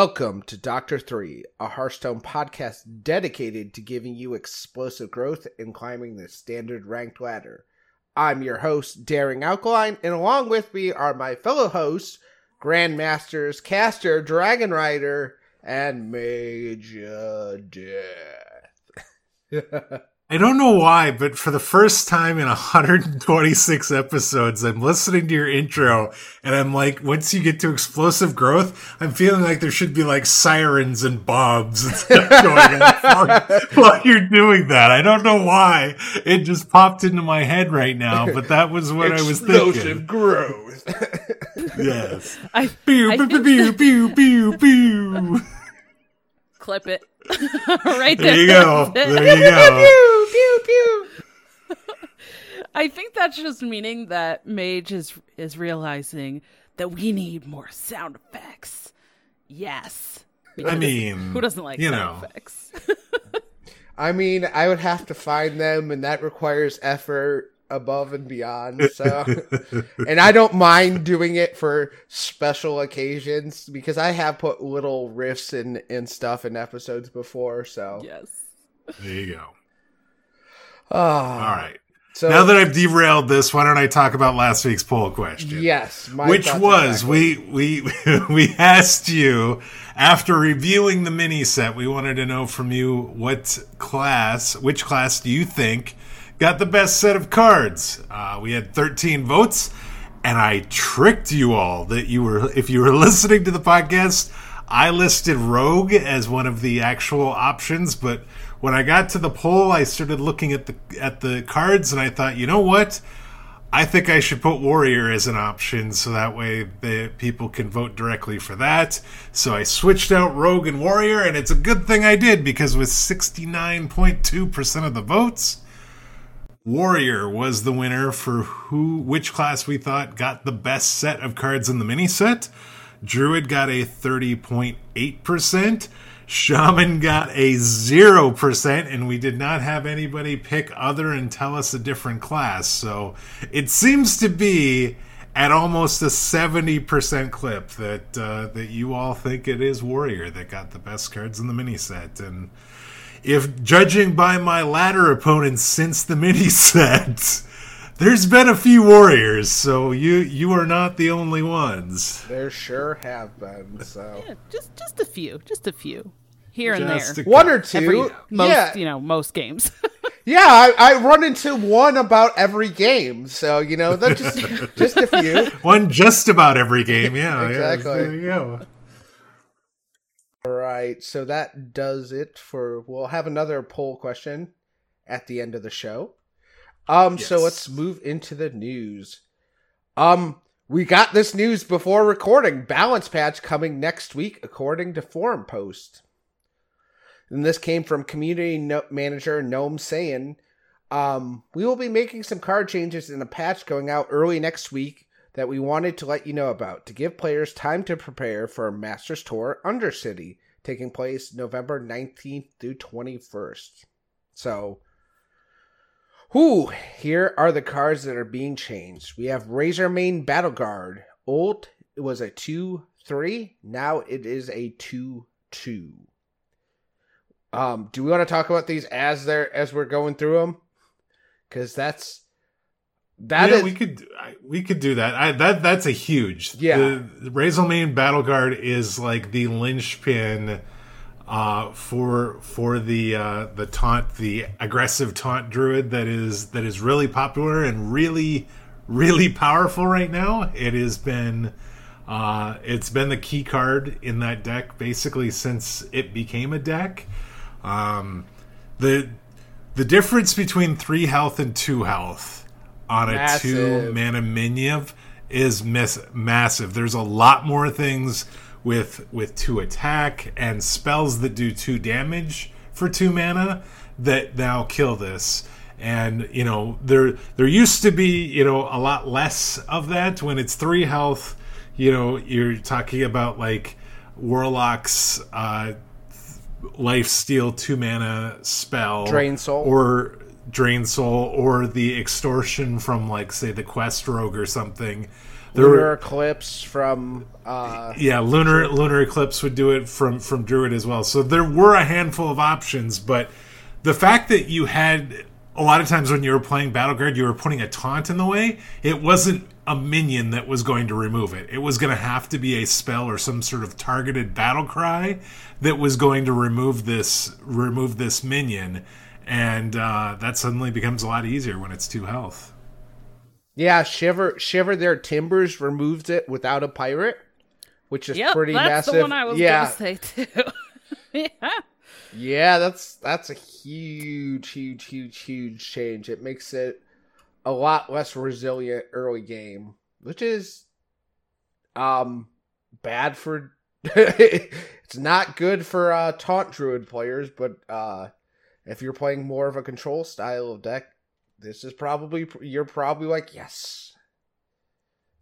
Welcome to Doctor 3, a Hearthstone podcast dedicated to giving you explosive growth and climbing the standard ranked ladder. I'm your host, Daring Alkaline, and along with me are my fellow hosts, Grandmasters, Caster, Dragon Rider, and Major Death. I don't know why, but for the first time in 126 episodes, I'm listening to your intro and I'm like, once you get to explosive growth, I'm feeling like there should be like sirens and bombs and stuff going on while you're doing that. I don't know why. It just popped into my head right now, but that was what I was thinking. Explosive growth. Yes. I, Pew, I pew, think- pew, pew, pew, pew. Clip it right There there. you go. That's. There you go. pew, pew. I think that's just meaning that Mage is is realizing that we need more sound effects. Yes. I mean, Who doesn't like you sound know. effects? I mean, I would have to find them, and that requires effort above and beyond. So, and I don't mind doing it for special occasions because I have put little riffs and and stuff in episodes before. So, yes. There you go. oh, All right. So now that I've derailed this, why don't I talk about last week's poll question? yes, my Which was exactly. we we we asked you after reviewing the mini set, we wanted to know from you what class, which class do you think got the best set of cards? Uh, we had 13 votes, and I tricked you all that you were if you were listening to the podcast, I listed Rogue as one of the actual options, but when I got to the poll, I started looking at the at the cards, and I thought, you know what? I think I should put Warrior as an option so that way the people can vote directly for that. So I switched out Rogue and Warrior, and it's a good thing I did because with 69.2% of the votes, Warrior was the winner for who which class we thought got the best set of cards in the mini set. Druid got a 30.8%. Shaman got a 0%, and we did not have anybody pick other and tell us a different class. So it seems to be at almost a 70% clip that uh, that you all think it is Warrior that got the best cards in the mini set. And if judging by my ladder opponents since the mini set, there's been a few Warriors, so you you are not the only ones. there sure have been. So Yeah, just just a few, just a few here and Just there. a one or two, Every, most, yeah, you know, most games. yeah. I, I run into one about every game. So you know, that just just a few. One just about every game, yeah. yeah, Exactly. there you go. All right, so that does it for. We'll have another poll question at the end of the show. Um, so let's move into the news. Um, we got this news before recording. Balance patch coming next week, according to Forum Post. And this came from community no- manager Gnome saying, um, "We will be making some card changes in a patch going out early next week that we wanted to let you know about to give players time to prepare for Masters Tour Undercity taking place November 19th through 21st. So, whew, here are the cards that are being changed. We have Razormane Battle Guard. Old, it was a 2 3. Now it is a 2 2. Um, do we want to talk about these as they're as we're going through them? Because that's that yeah, is- we could I- we could do that. I, that that's a huge. Yeah. the, the Razormane Battle Guard is like the linchpin uh, for for the uh, the taunt, the aggressive taunt druid that is that is really popular and really really powerful right now. It has been. Uh, it's been the key card in that deck basically since it became a deck. Um, the the difference between three health and two health on a two mana minion is miss- massive. There's a lot more things with with two attack and spells that do two damage for two mana that now kill this. And you know there there used to be you know a lot less of that when it's three health. You know you're talking about like warlocks. Uh, life steal two mana spell Drain Soul. or drain soul or the extortion from like say the quest rogue or something There lunar were- eclipse from uh, Yeah, lunar lunar eclipse would do it from from Druid as well. So there were a handful of options, but the fact that you had a lot of times when you were playing Battleguard, you were putting a taunt in the way. It wasn't a minion that was going to remove it. It was going to have to be a spell or some sort of targeted battle cry that was going to remove this remove this minion, and uh, that suddenly becomes a lot easier when it's two health. yeah shiver shiver their timbers removes it without a pirate, which is Yep, pretty that's massive. the one I was yeah, gonna say too. yeah. Yeah, that's that's a huge, huge, huge, huge change. It makes it a lot less resilient early game, which is um bad for it's not good for uh taunt druid players, but uh if you're playing more of a control style of deck, this is probably you're probably like, yes.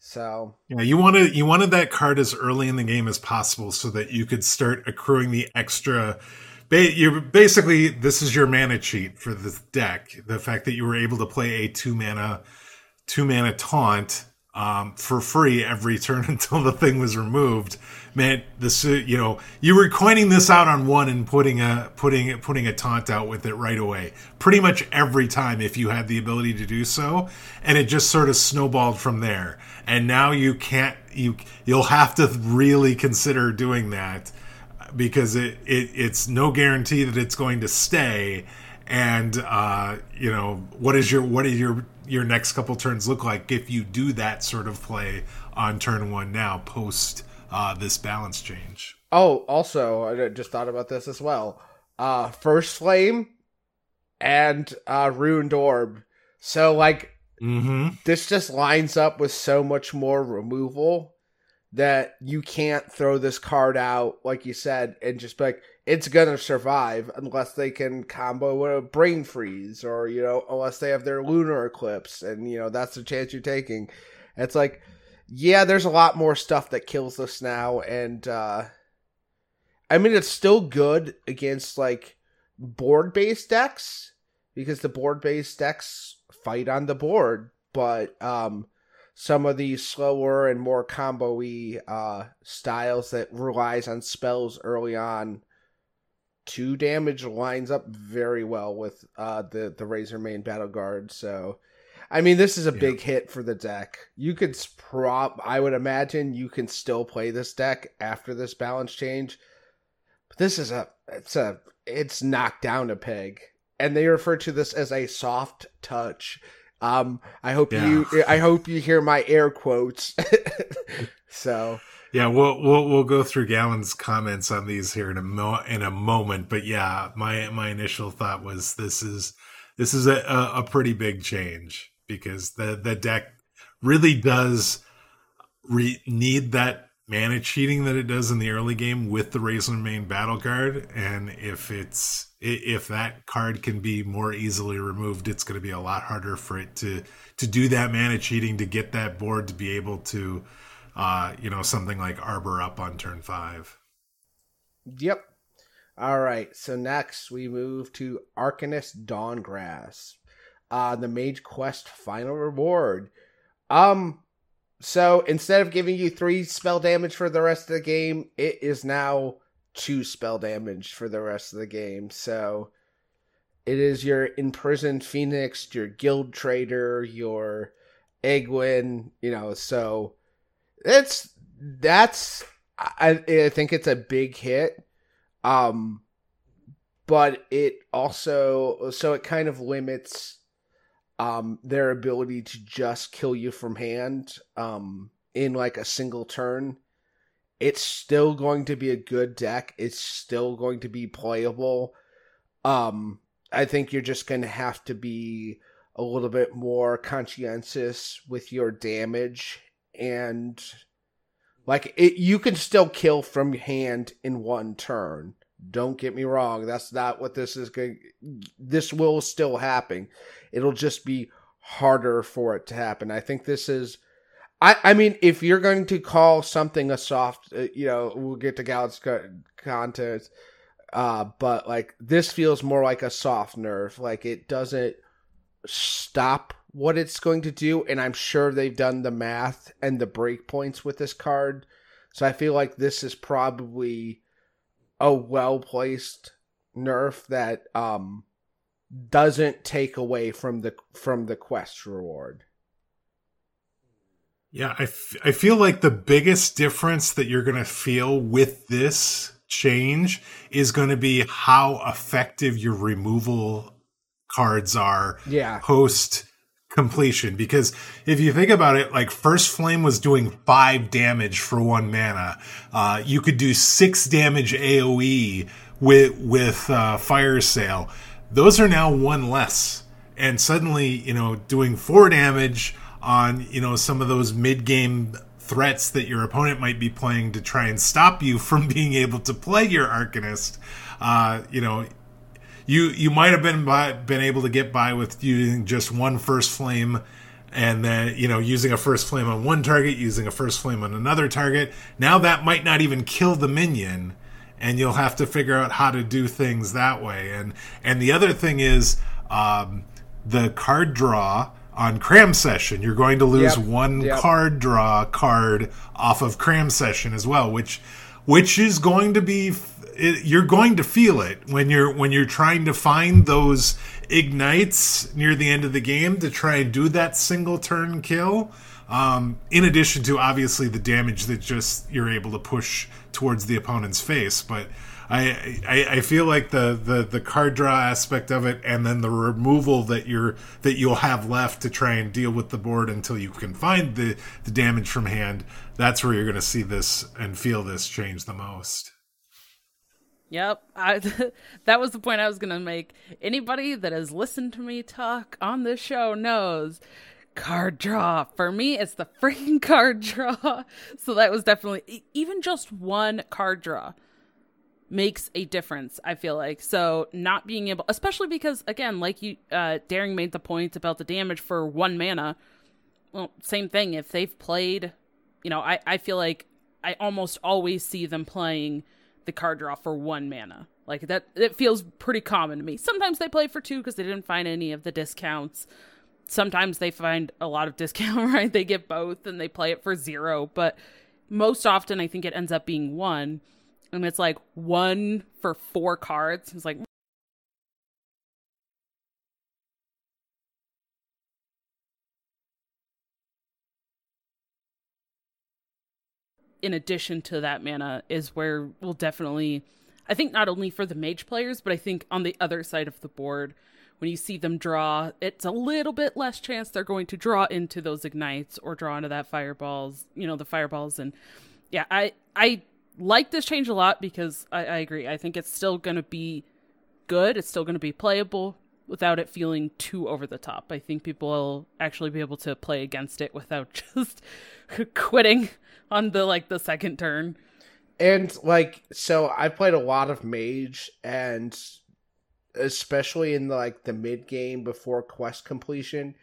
So Yeah, you wanted you wanted that card as early in the game as possible so that you could start accruing the extra. You're basically this is your mana cheat for the deck. The fact that you were able to play a two mana two mana taunt um, for free every turn until the thing was removed this. uh, You know, you were coining this out on one and putting a putting putting a taunt out with it right away. Pretty much every time if you had the ability to do so, and it just sort of snowballed from there. And now you can't. You you'll have to really consider doing that because it, it it's no guarantee that it's going to stay and uh you know what is your what is your your next couple turns look like if you do that sort of play on turn one now post uh this balance change Oh, also, I just thought about this as well. Uh, First Flame and uh, Runed Orb. So, like, mm-hmm this just lines up with so much more removal that you can't throw this card out, like you said, and just be like, it's gonna survive unless they can combo a Brain Freeze or, you know, unless they have their Lunar Eclipse, and, you know, that's the chance you're taking. It's like, yeah, there's a lot more stuff that kills us now, and, uh, I mean, it's still good against like board based decks because the board based decks fight on the board, but um, some of these slower and more combo y uh, styles that relies on spells early on, two damage lines up very well with uh, the the Razormane Battle Guard. So, I mean, this is a Yeah. big hit for the deck. You could prop. I would imagine you can still play this deck after this balance change. But this is a it's a it's knocked down a peg, and they refer to this as a soft touch. Um, I hope you I hope you hear my air quotes. so yeah we'll we'll we'll go through Gallon's comments on these here in a mo- in a moment but yeah my my initial thought was this is this is a a, a pretty big change because the the deck really does re- need that mana cheating that it does in the early game with the Razormane battle card and if it's if that card can be more easily removed it's going to be a lot harder for it to to do that mana cheating to get that board to be able to uh you know something like arbor up on turn 5 Yep. All right. So next we move to Arcanist Dawngrasp, uh, the Mage Quest final reward. Um, so instead of giving you three spell damage for the rest of the game, it is now two spell damage for the rest of the game. So it is your imprisoned phoenix, your guild trader, your Aegwynn. You know, so it's that's I, I think it's a big hit. Um but it also so it kind of limits um their ability to just kill you from hand um in like a single turn. It's still going to be a good deck. It's still going to be playable. Um i think you're just going to have to be a little bit more conscientious with your damage and like it you can still kill from hand in one turn. Don't get me wrong that's not what this is going this will still happen. It'll just be harder for it to happen. I think this is i i mean if you're going to call something a soft uh, you know we'll get to Gal's co- content uh but like this feels more like a soft nerve. Like it doesn't stop what it's going to do, and I'm sure they've done the math and the breakpoints with this card. So I feel like this is probably a well placed nerf that um doesn't take away from the from the quest reward. Yeah, I, f- I feel like the biggest difference that you're going to feel with this change is going to be how effective your removal cards are yeah. post completion. Because if you think about it, like First Flame was doing five damage for one mana. Uh, you could do six damage AoE with, with uh, Fire Sale. Those are now one less. And suddenly, you know, doing four damage on you know some of those mid game threats that your opponent might be playing to try and stop you from being able to play your Arcanist. Uh, you know, you you might have been by, been able to get by with using just one first flame and then you know using a first flame on one target using a first flame on another target. Now that might not even kill the minion and you'll have to figure out how to do things that way. And and the other thing is um, the card draw on cram session. You're going to lose Yep, one yep. card draw card off of cram session as well which which is going to be it, you're going to feel it when you're when you're trying to find those ignites near the end of the game to try and do that single turn kill um, in addition to obviously the damage that just you're able to push towards the opponent's face but I, I I feel like the, the the card draw aspect of it, and then the removal that you're that you'll have left to try and deal with the board until you can find the the damage from hand. That's where you're going to see this and feel this change the most. Yep, I, that was the point I was gonna make. Anybody that has listened to me talk on this show knows card draw. For me, it's the freaking card draw. So that was definitely even just one card draw makes a difference. I feel like so not being able, especially because again, like you, uh, Daring made the point about the damage for one mana. Well, same thing. If they've played, you know, I I feel like I almost always see them playing the card draw for one mana. Like that, it feels pretty common to me. Sometimes they play for two because they didn't find any of the discounts. Sometimes they find a lot of discount, right? They get both and they play it for zero. But most often, I think it ends up being one. And it's like one for four cards. It's like, in addition to that mana is where we'll definitely I think not only for the mage players, but I think on the other side of the board, when you see them draw, it's a little bit less chance they're going to draw into those ignites or draw into that fireballs, you know, the fireballs and yeah, I I like this change a lot because I, I agree. I think it's still gonna be good. It's still gonna be playable without it feeling too over the top. I think people will actually be able to play against it without just quitting on the like the second turn. And like so I played a lot of mage and especially in the, like the mid game before quest completion,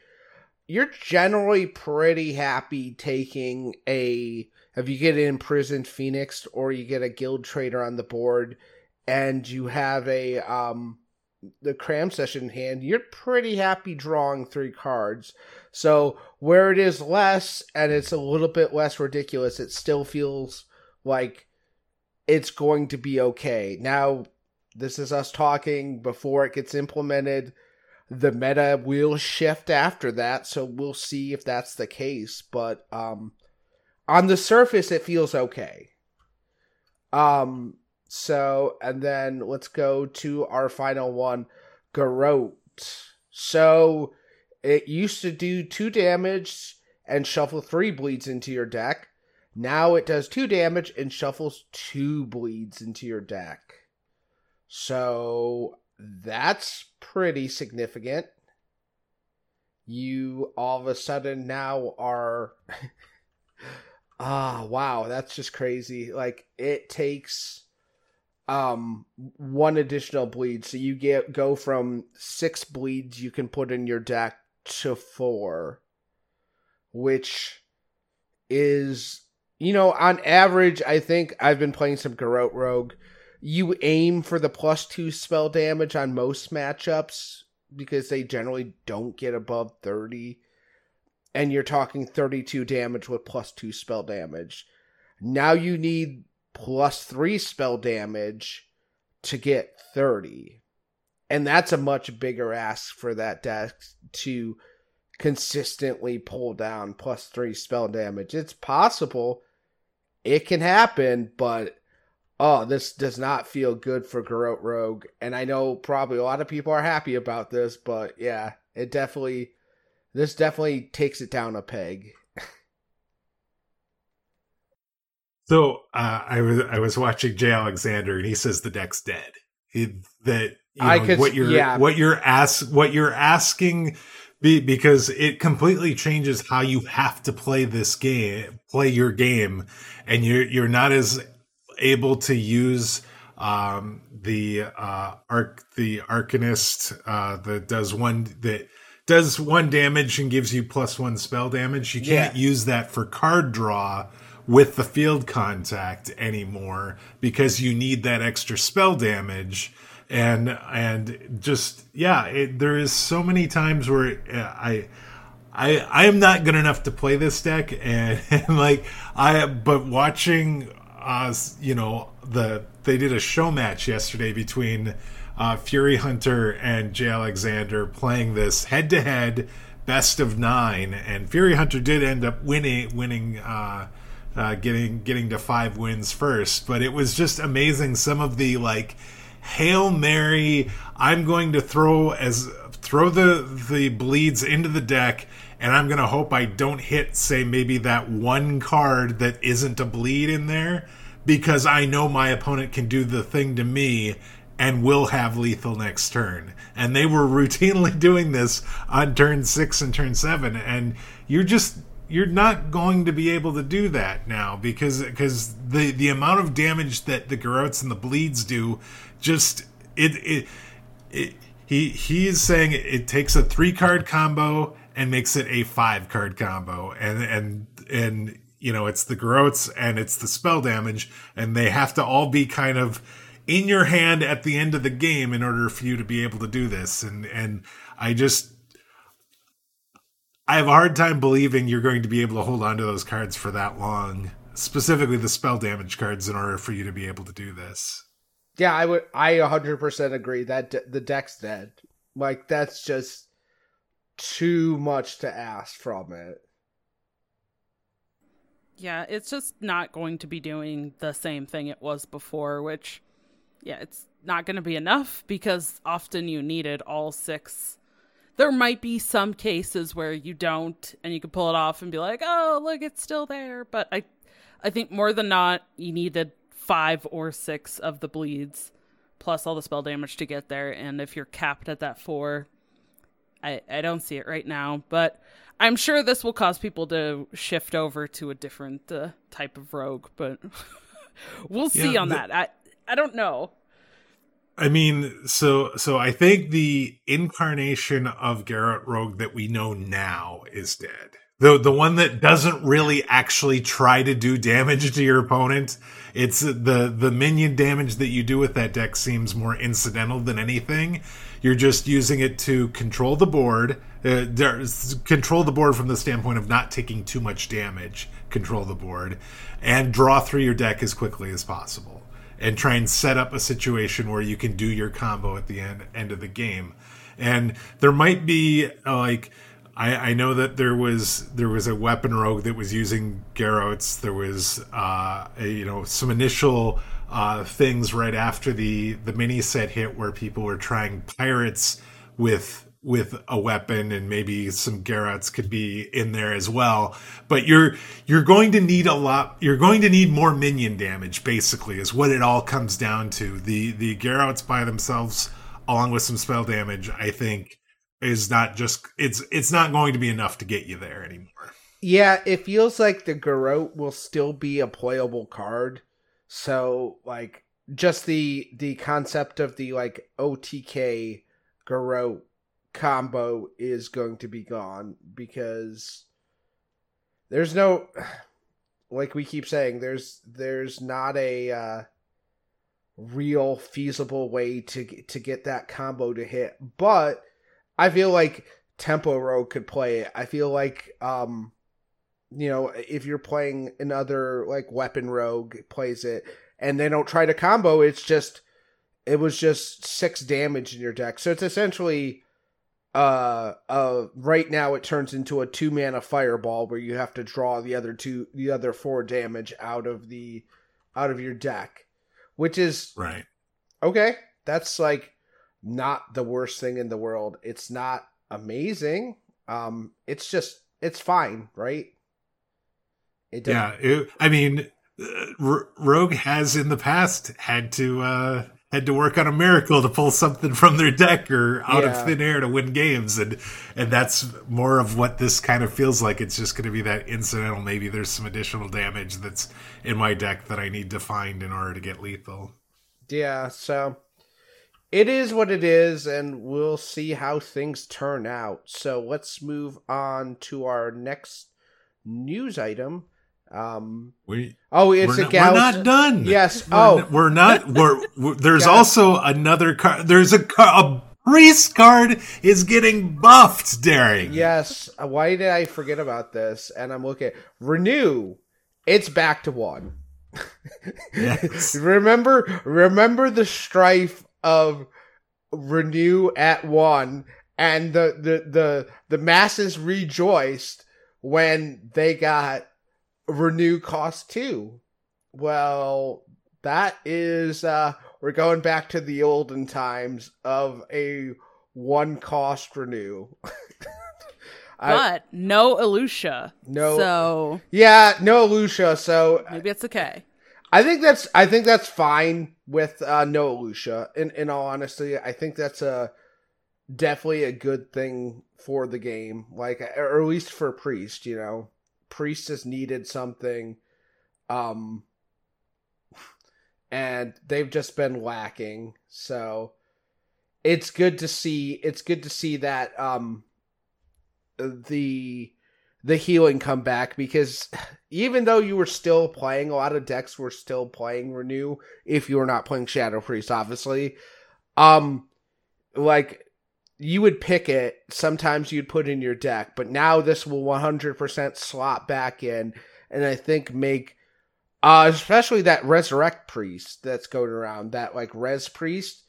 you're generally pretty happy taking a if you get an imprisoned phoenix or you get a guild trader on the board and you have a um the cram session hand, you're pretty happy drawing three cards. So where it is less and it's a little bit less ridiculous, it still feels like it's going to be okay. Now, this is us talking before it gets implemented. The meta will shift after that, so we'll see if that's the case. But um, on the surface, it feels okay. Um, so, and then let's go to our final one, Garrote. So, it used to do two damage and shuffle three bleeds into your deck. Now it does two damage and shuffles two bleeds into your deck. So that's pretty significant. You all of a sudden now are. ah, wow, that's just crazy. Like it takes um one additional bleed so you get go from six bleeds you can put in your deck to four which is you know, on average, I think I've been playing some Garrote Rogue. You aim for the plus two spell damage on most matchups because they generally don't get above 30. and you're talking 32 damage with plus 2 spell damage. Now you need plus 3 spell damage to get 30. And that's a much bigger ask for that deck to consistently pull down plus 3 spell damage. It's possible. It can happen, but oh, this does not feel good for Garrote Rogue. And I know probably a lot of people are happy about this, but yeah, it definitely this definitely takes it down a peg. So uh, I was I was watching Jay Alexander, and he says the deck's dead. He, that you know, I could, what you're yeah. what you're ask what you're asking be, because it completely changes how you have to play this game, play your game, and you're you're not as able to use um, the uh, arc the arcanist uh, that does one that does one damage and gives you plus one spell damage. You can't yeah. use that for card draw with the field contact anymore because you need that extra spell damage. And and just yeah it, there is so many times where uh, i i i am not good enough to play this deck. And, and like i but watching us you know the they did a show match yesterday between uh, Fury Hunter and Jay Alexander playing this head to head, best of nine, and Fury Hunter did end up winning, winning, uh, uh, getting getting to five wins first. But it was just amazing. Some of the like hail mary. I'm going to throw as throw the the bleeds into the deck and I'm going to hope I don't hit say maybe that one card that isn't a bleed in there because I know my opponent can do the thing to me and will have lethal next turn. And they were routinely doing this on turn six and turn seven. And you're just you're not going to be able to do that now because because the the amount of damage that the garrotes and the bleeds do just it it, it he he's saying it takes a three card combo and makes it a five card combo and and and you know it's the garrotes and it's the spell damage and they have to all be kind of in your hand at the end of the game in order for you to be able to do this. And and I just I have a hard time believing you're going to be able to hold on to those cards for that long, specifically the spell damage cards, in order for you to be able to do this. Yeah, I would. I 100% agree that de- the deck's dead. Like that's just too much to ask from it. Yeah, it's just not going to be doing the same thing it was before, which yeah, it's not going to be enough because often you needed all six. There might be some cases where you don't and you can pull it off and be like, "Oh, look, it's still there." But I I think more than not you needed 5 or 6 of the bleeds plus all the spell damage to get there and if you're capped at that 4, I I don't see it right now, but I'm sure this will cause people to shift over to a different uh, type of rogue, but we'll see yeah, on the- that. I I don't know. I mean, so so I think the incarnation of Garrote Rogue that we know now is dead. The the one that doesn't really actually try to do damage to your opponent. It's the the minion damage that you do with that deck seems more incidental than anything. You're just using it to control the board, uh, control the board from the standpoint of not taking too much damage, control the board, and draw through your deck as quickly as possible and try and set up a situation where you can do your combo at the end end of the game. And there might be uh, like I, I know that there was there was a weapon rogue that was using garrotes. There was uh, a, you know some initial uh, things right after the the mini set hit where people were trying pirates with with a weapon and maybe some garrotes could be in there as well. But you're you're going to need a lot you're going to need more minion damage basically is what it all comes down to. The the garrotes by themselves along with some spell damage i think is not just it's it's not going to be enough to get you there anymore. Yeah it feels like the garrote will still be a playable card. So like just the the concept of the like otk garrote combo is going to be gone because there's no like we keep saying there's there's not a uh, real feasible way to to get that combo to hit but i feel like tempo rogue could play it. I feel like um you know, if you're playing another like weapon rogue plays it and they don't try to combo, it's just it was just six damage in your deck. So it's essentially uh uh right now it turns into a two mana fireball where you have to draw the other two the other four damage out of the out of your deck. Which is Right. okay. That's like not the worst thing in the world. It's not amazing. Um it's just it's fine, right? It Yeah. It, I mean, uh, Rogue has in the past had to uh had to work on a miracle to pull something from their deck or out Yeah. of thin air to win games and and that's more of what this kind of feels like it's just going to be that incidental maybe there's some additional damage that's in my deck that I need to find in order to get lethal. Yeah, so it is what it is, and we'll see how things turn out. So let's move on to our next news item. Um, We oh, it's we're, a not, gal. we're not done. Yes. We're, Oh. we're not. We're, we're there's also another card. There's a car. A priest card is getting buffed. Daring. Yes. Why did I forget about this? And I'm looking. Renew. It's back to one. Yes. remember, remember the strife of renew at one, and the the the the masses rejoiced when they got renew cost two. Well, that is uh we're going back to the olden times of a one cost renew. I, But no Illucia. No. So yeah, no Lucia, so maybe it's okay. I think that's I think that's fine with uh no Lucia. In in all honesty, I think that's a definitely a good thing for the game. Like or at least for Priest, you know. Priest has needed something um and they've just been lacking. So it's good to see it's good to see that um the the healing come back because even though you were still playing a lot of decks were still playing renew if you were not playing shadow priest obviously um like you would pick it sometimes you'd put in your deck but now this will 100% slot back in and i think make uh especially that resurrect priest that's going around that like res priest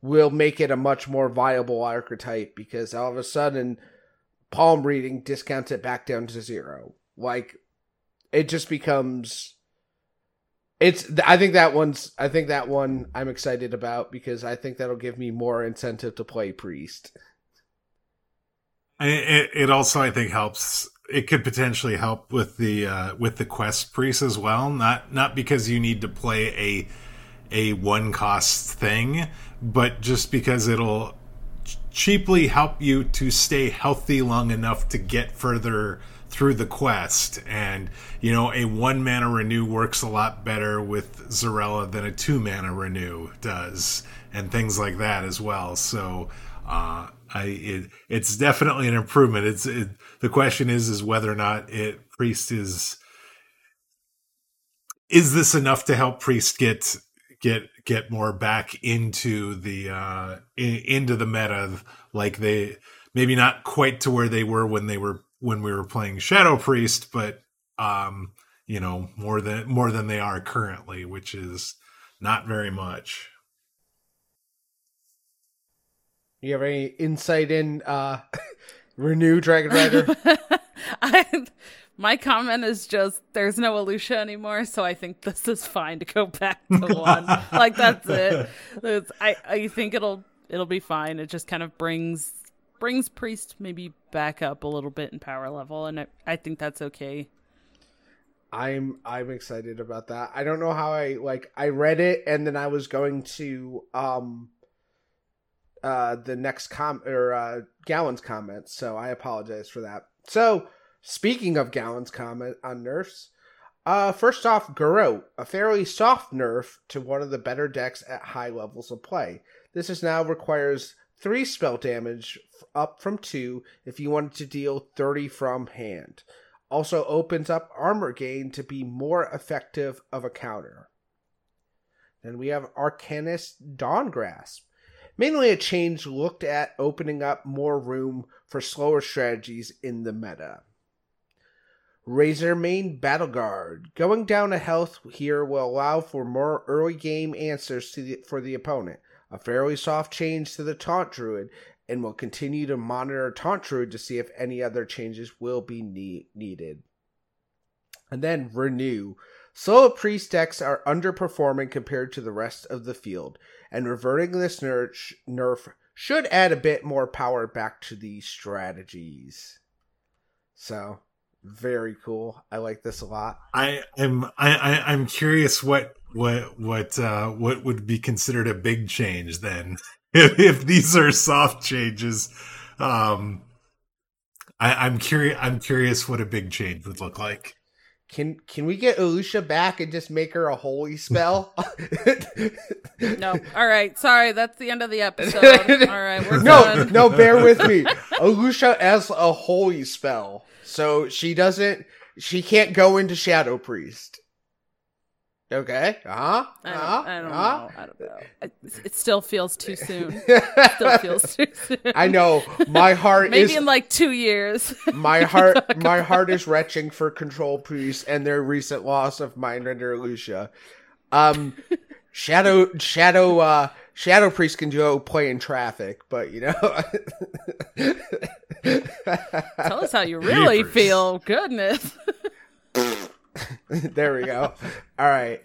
will make it a much more viable archetype because all of a sudden palm reading discounts it back down to zero. Like it just becomes it's I think that one's I think that one I'm excited about because I think that'll give me more incentive to play priest. It, it also, I think, helps. It could potentially help with the uh, with the quest priest as well. Not not because you need to play a a one cost thing, but just because it'll cheaply help you to stay healthy long enough to get further through the quest. And you know, a one mana renew works a lot better with Xyrella than a two mana renew does, and things like that as well. So. Uh, I it, it's definitely an improvement. It's it, the question is is whether or not it priest is is this enough to help priest get get get more back into the uh in, into the meta like they maybe not quite to where they were when they were when we were playing shadow priest but um you know more than more than they are currently which is not very much You have any insight in uh renew Dragon Rider? I, my comment is just there's no Illucia anymore, so I think this is fine to go back to one. like that's it. It's, I I think it'll it'll be fine. It just kind of brings brings priest maybe back up a little bit in power level, and I, I think that's okay. I'm I'm excited about that. I don't know how I like I read it and then I was going to um uh the next com or uh Gallon's comments, so I apologize for that. So speaking of Gallon's comment on nerfs, uh first off, Garrote, a fairly soft nerf to one of the better decks at high levels of play. This is now requires three spell damage up from two if you wanted to deal 30 from hand also opens up armor gain to be more effective of a counter. Then we have Arcanist Dawn Grasp. Mainly a change looked at opening up more room for slower strategies in the meta. Razormane Battle Guard. Going down a health here will allow for more early game answers the, for the opponent. A fairly soft change to the Taunt Druid, and will continue to monitor Taunt Druid to see if any other changes will be need- needed. And then Renew. Solo Priest decks are underperforming compared to the rest of the field, and reverting this nerf, nerf should add a bit more power back to these strategies. So, very cool. I like this a lot. I am I, I I'm curious what what what uh what would be considered a big change then if, if these are soft changes. Um I, I'm curious I'm curious what a big change would look like. Can can we get Illucia back and just make her a holy spell? no. All right. Sorry, that's the end of the episode. All right, we're no, done. no, bear with me. Illucia as a holy spell. So she doesn't she can't go into Shadow Priest. Okay. Uh-huh. I don't, uh-huh. I don't uh-huh. know. I don't know. It, it still feels too soon. still feels too soon. I know. My heart Maybe is in like two years. my heart my heart is retching for Control Priest and their recent loss of Mindrender Lucia. Um Shadow Shadow uh Shadow Priest can go play in traffic, but you know Tell us how you really feel. Goodness. there we go. All right.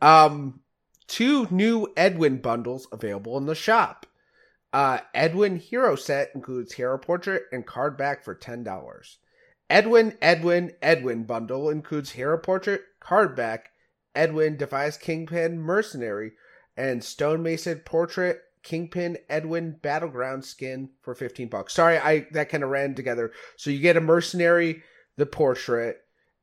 Um two new Edwin bundles available in the shop. Uh Edwin Hero Set includes hero portrait and card back for $10. Edwin Edwin Edwin bundle includes hero portrait, card back, Edwin Defies Kingpin Mercenary, and Stonemason portrait Kingpin Edwin Battleground skin for 15 bucks. Sorry, I that kind of ran together. So you get a mercenary, the portrait,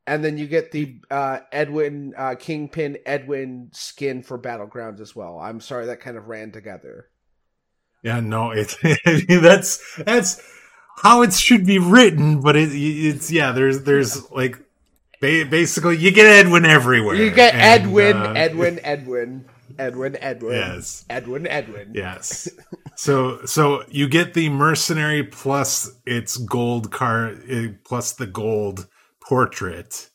and then you get the uh, Edwin uh, Kingpin Edwin skin for Battlegrounds as well. I'm sorry that kind of ran together. Yeah, no, it's I mean, that's that's how it should be written, but it, it's yeah. There's there's like ba- basically you get Edwin everywhere. You get and, Edwin, uh, Edwin, Edwin, Edwin, Edwin, Yes. Edwin, Edwin. Yes. So so you get the mercenary plus its gold card eh, plus the gold portrait.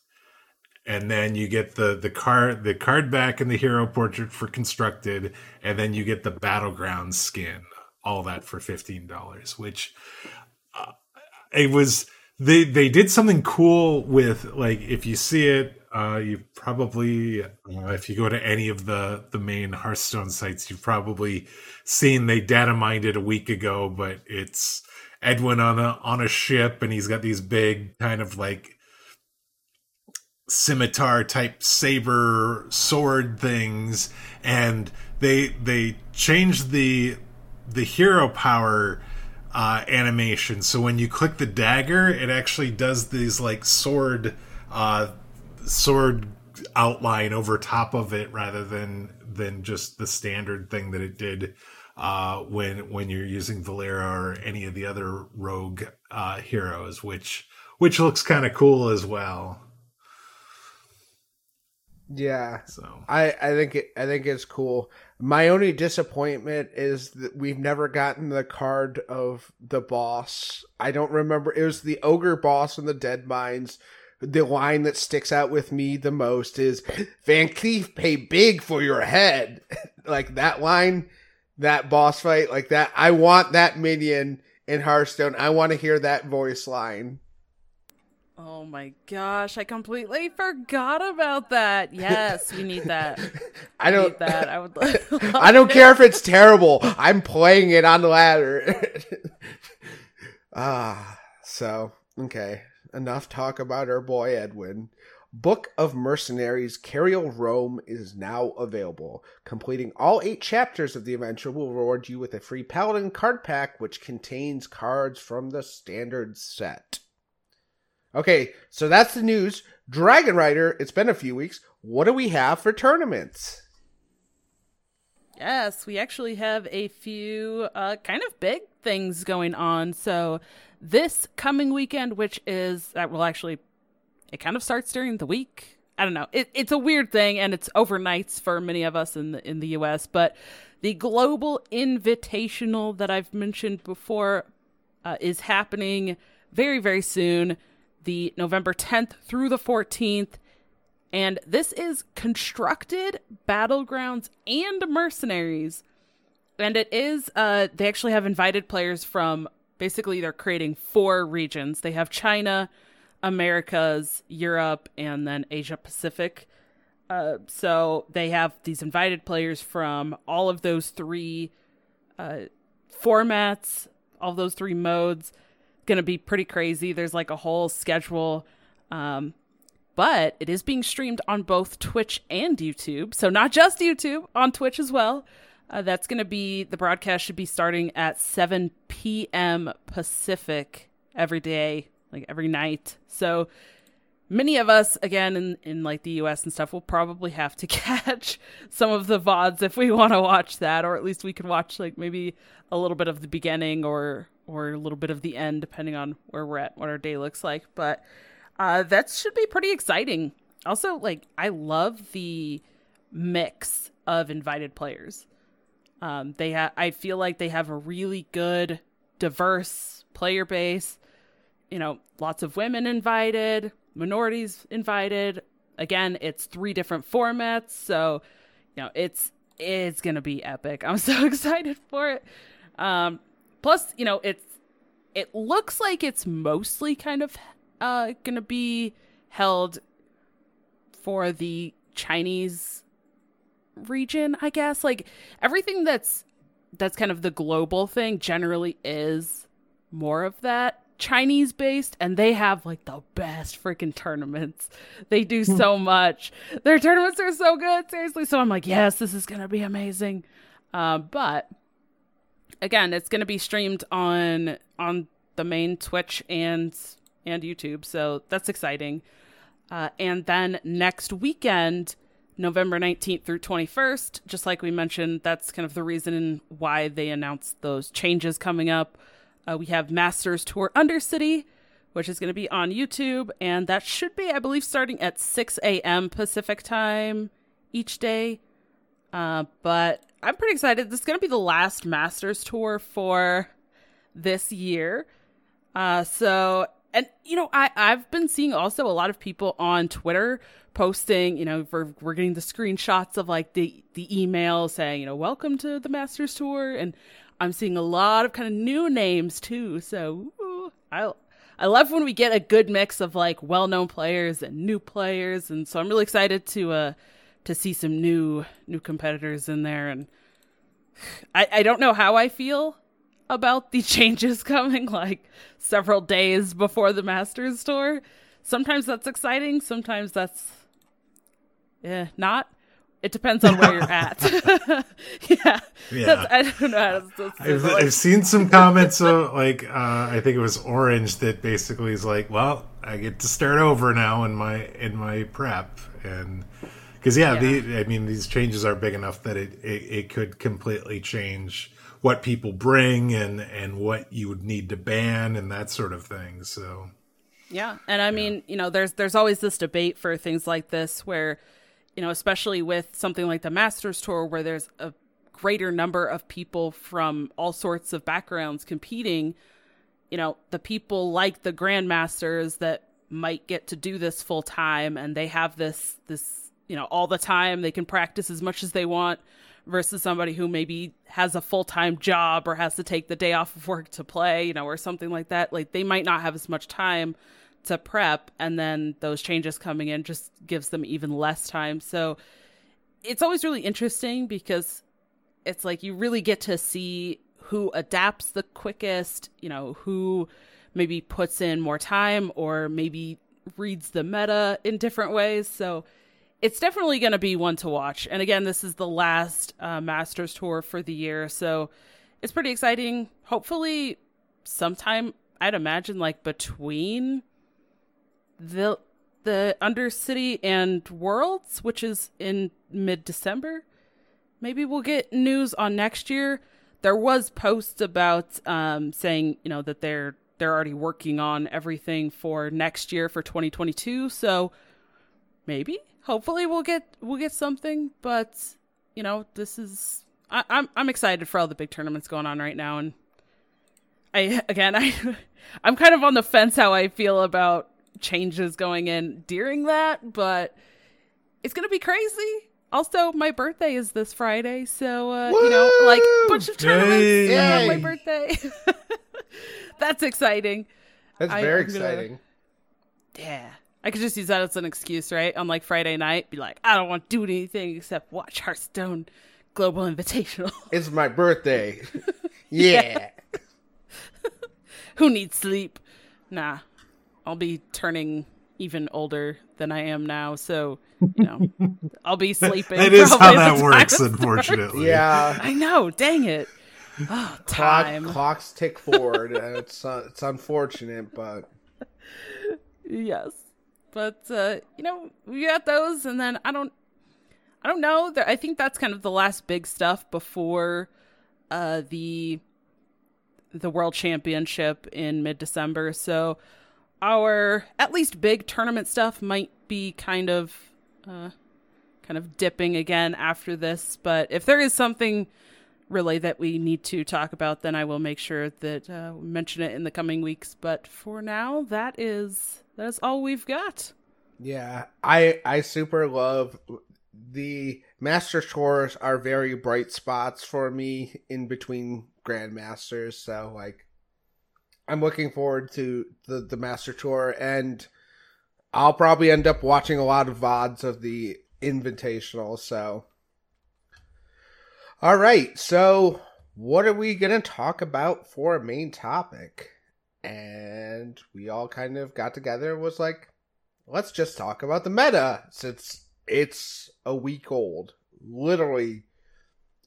And then you get the the card the card back and the hero portrait for constructed, and then you get the battleground skin, all that for fifteen dollars. Which uh, it was they they did something cool with like if you see it uh you probably uh, if you go to any of the the main hearthstone sites you've probably seen they data mined it a week ago but it's edwin on a on a ship and he's got these big kind of like scimitar type saber sword things and they they changed the the hero power uh, animation. So when you click the dagger, it actually does these like sword uh, sword outline over top of it rather than than just the standard thing that it did uh, when when you're using Valeera or any of the other rogue uh, heroes, which which looks kind of cool as well. Yeah, So I I think it I think it's cool. My only disappointment is that we've never gotten the card of the boss. I don't remember. It was the ogre boss in the Deadmines. The line that sticks out with me the most is Van Cleef pay big for your head. like that line, that boss fight, like that. I want that minion in Hearthstone. I want to hear that voice line. Oh my gosh, I completely forgot about that. Yes, we need that. I don't need that. I would love I don't care if it's terrible. I'm playing it on the ladder. ah, so okay. Enough talk about our boy Edwin. Book of Mercenaries Cariel Roame is now available. Completing all eight chapters of the adventure will reward you with a free Paladin card pack, which contains cards from the standard set. Okay, so that's the news. Dragon Rider, it's been a few weeks. What do we have for tournaments? Yes, we actually have a few uh, kind of big things going on. So this coming weekend, which is that will actually, it kind of starts during the week I don't know. It, it's a weird thing, and it's overnights for many of us in the in the U.S. But the global invitational that I've mentioned before uh, is happening very very soon, the November 10th through the 14th, and this is constructed battlegrounds and mercenaries, and it is uh they actually have invited players from basically they're creating four regions. They have China. Americas, Europe, and then Asia Pacific. Uh, so they have these invited players from all of those three uh, formats, all those three modes. Going to be pretty crazy. There's like a whole schedule. Um, but it is being streamed on both Twitch and YouTube. So not just YouTube, on Twitch as well. Uh, that's going to be the broadcast should be starting at 7 p.m. Pacific every day like every night. So many of us again in, in like the US and stuff will probably have to catch some of the VODs if we want to watch that or at least we can watch like maybe a little bit of the beginning or or a little bit of the end depending on where we're at what our day looks like but uh that should be pretty exciting also like I love the mix of invited players um they have I feel like they have a really good diverse player base you know, lots of women invited, minorities invited. Again, it's three different formats, so you know, it's it's gonna be epic. I'm so excited for it. Um, plus, you know, it's it looks like it's mostly kind of uh gonna be held for the Chinese region, I guess. Like everything that's that's kind of the global thing generally is more of that. Chinese based and they have like the best freaking tournaments. They do hmm. so much. Their tournaments are so good, seriously. So I'm like, yes, this is going to be amazing. Uh, but again, it's going to be streamed on on the main Twitch and and YouTube. So that's exciting. Uh, and then next weekend, November 19th through 21st, just like we mentioned, that's kind of the reason why they announced those changes coming up. Uh, we have Masters Tour Undercity, which is going to be on YouTube, and that should be, I believe, starting at 6 a.m. Pacific time each day. Uh, but I'm pretty excited. This is going to be the last Masters Tour for this year. Uh, so, and you know, I I've been seeing also a lot of people on Twitter posting. You know, we're we're getting the screenshots of like the the email saying, you know, welcome to the Masters Tour, and I'm seeing a lot of kind of new names too. So ooh, I I love when we get a good mix of like well-known players and new players, and so I'm really excited to uh to see some new new competitors in there. And I I don't know how I feel about the changes coming like several days before the Masters tour. Sometimes that's exciting. Sometimes that's yeah not. It depends on where you're at. yeah, yeah. I don't know. To, I've, I've, seen some comments. Uh, like uh, I think it was Orange that basically is like, "Well, I get to start over now in my in my prep," and because yeah, yeah. The, I mean these changes are big enough that it, it it could completely change what people bring and and what you would need to ban and that sort of thing. So yeah, and I mean, you know, there's there's always this debate for things like this where you know, especially with something like the Masters Tour where there's a greater number of people from all sorts of backgrounds competing, you know, the people like the grandmasters that might get to do this full time and they have this this, you know, all the time, they can practice as much as they want versus somebody who maybe has a full-time job or has to take the day off of work to play, you know, or something like that. Like they might not have as much time to prep and then those changes coming in just gives them even less time. So it's always really interesting because it's like you really get to see who adapts the quickest, you know, who maybe puts in more time or maybe reads the meta in different ways. So it's definitely going to be one to watch. And again, this is the last uh, Masters tour for the year. So it's pretty exciting. Hopefully, sometime I'd imagine like between the the Undercity and Worlds, which is in mid December. Maybe we'll get news on next year. There was posts about um, saying you know that they're they're already working on everything for next year for 2022. So maybe, hopefully, we'll get we'll get something. But you know, this is I, I'm I'm excited for all the big tournaments going on right now, and I again I I'm kind of on the fence how I feel about changes going in during that, but it's gonna be crazy. Also, my birthday is this Friday, so uh, you know, like bunch of tournaments Yay. on my birthday. That's exciting. That's I- very gonna- exciting. Yeah. I could just use that as an excuse, right? On like Friday night, be like, I don't want to do anything except watch Hearthstone Global Invitational. It's my birthday. yeah. Who needs sleep? Nah. I'll be turning even older than I am now, so you know, I'll be sleeping. That is how probably at that the works, unfortunately. Yeah. I know, dang it. Oh, Clock, time. clocks tick forward. and it's uh, it's unfortunate, but yes but uh you know we got those and then i don't i don't know. I think that's kind of the last big stuff before uh the the world championship in mid-december. So our at least big tournament stuff might be kind of uh kind of dipping again after this. But if there is something really that we need to talk about then i will make sure that uh, mention it in the coming weeks. But for now that is that is all we've got yeah, I I super love the master tours are very bright spots for me in between grandmasters. So like, I'm looking forward to the the master tour, and I'll probably end up watching a lot of vods of the invitational. So, all right, so what are we gonna talk about for a main topic? And we all kind of got together was like, let's just talk about the meta since it's a week old. Literally,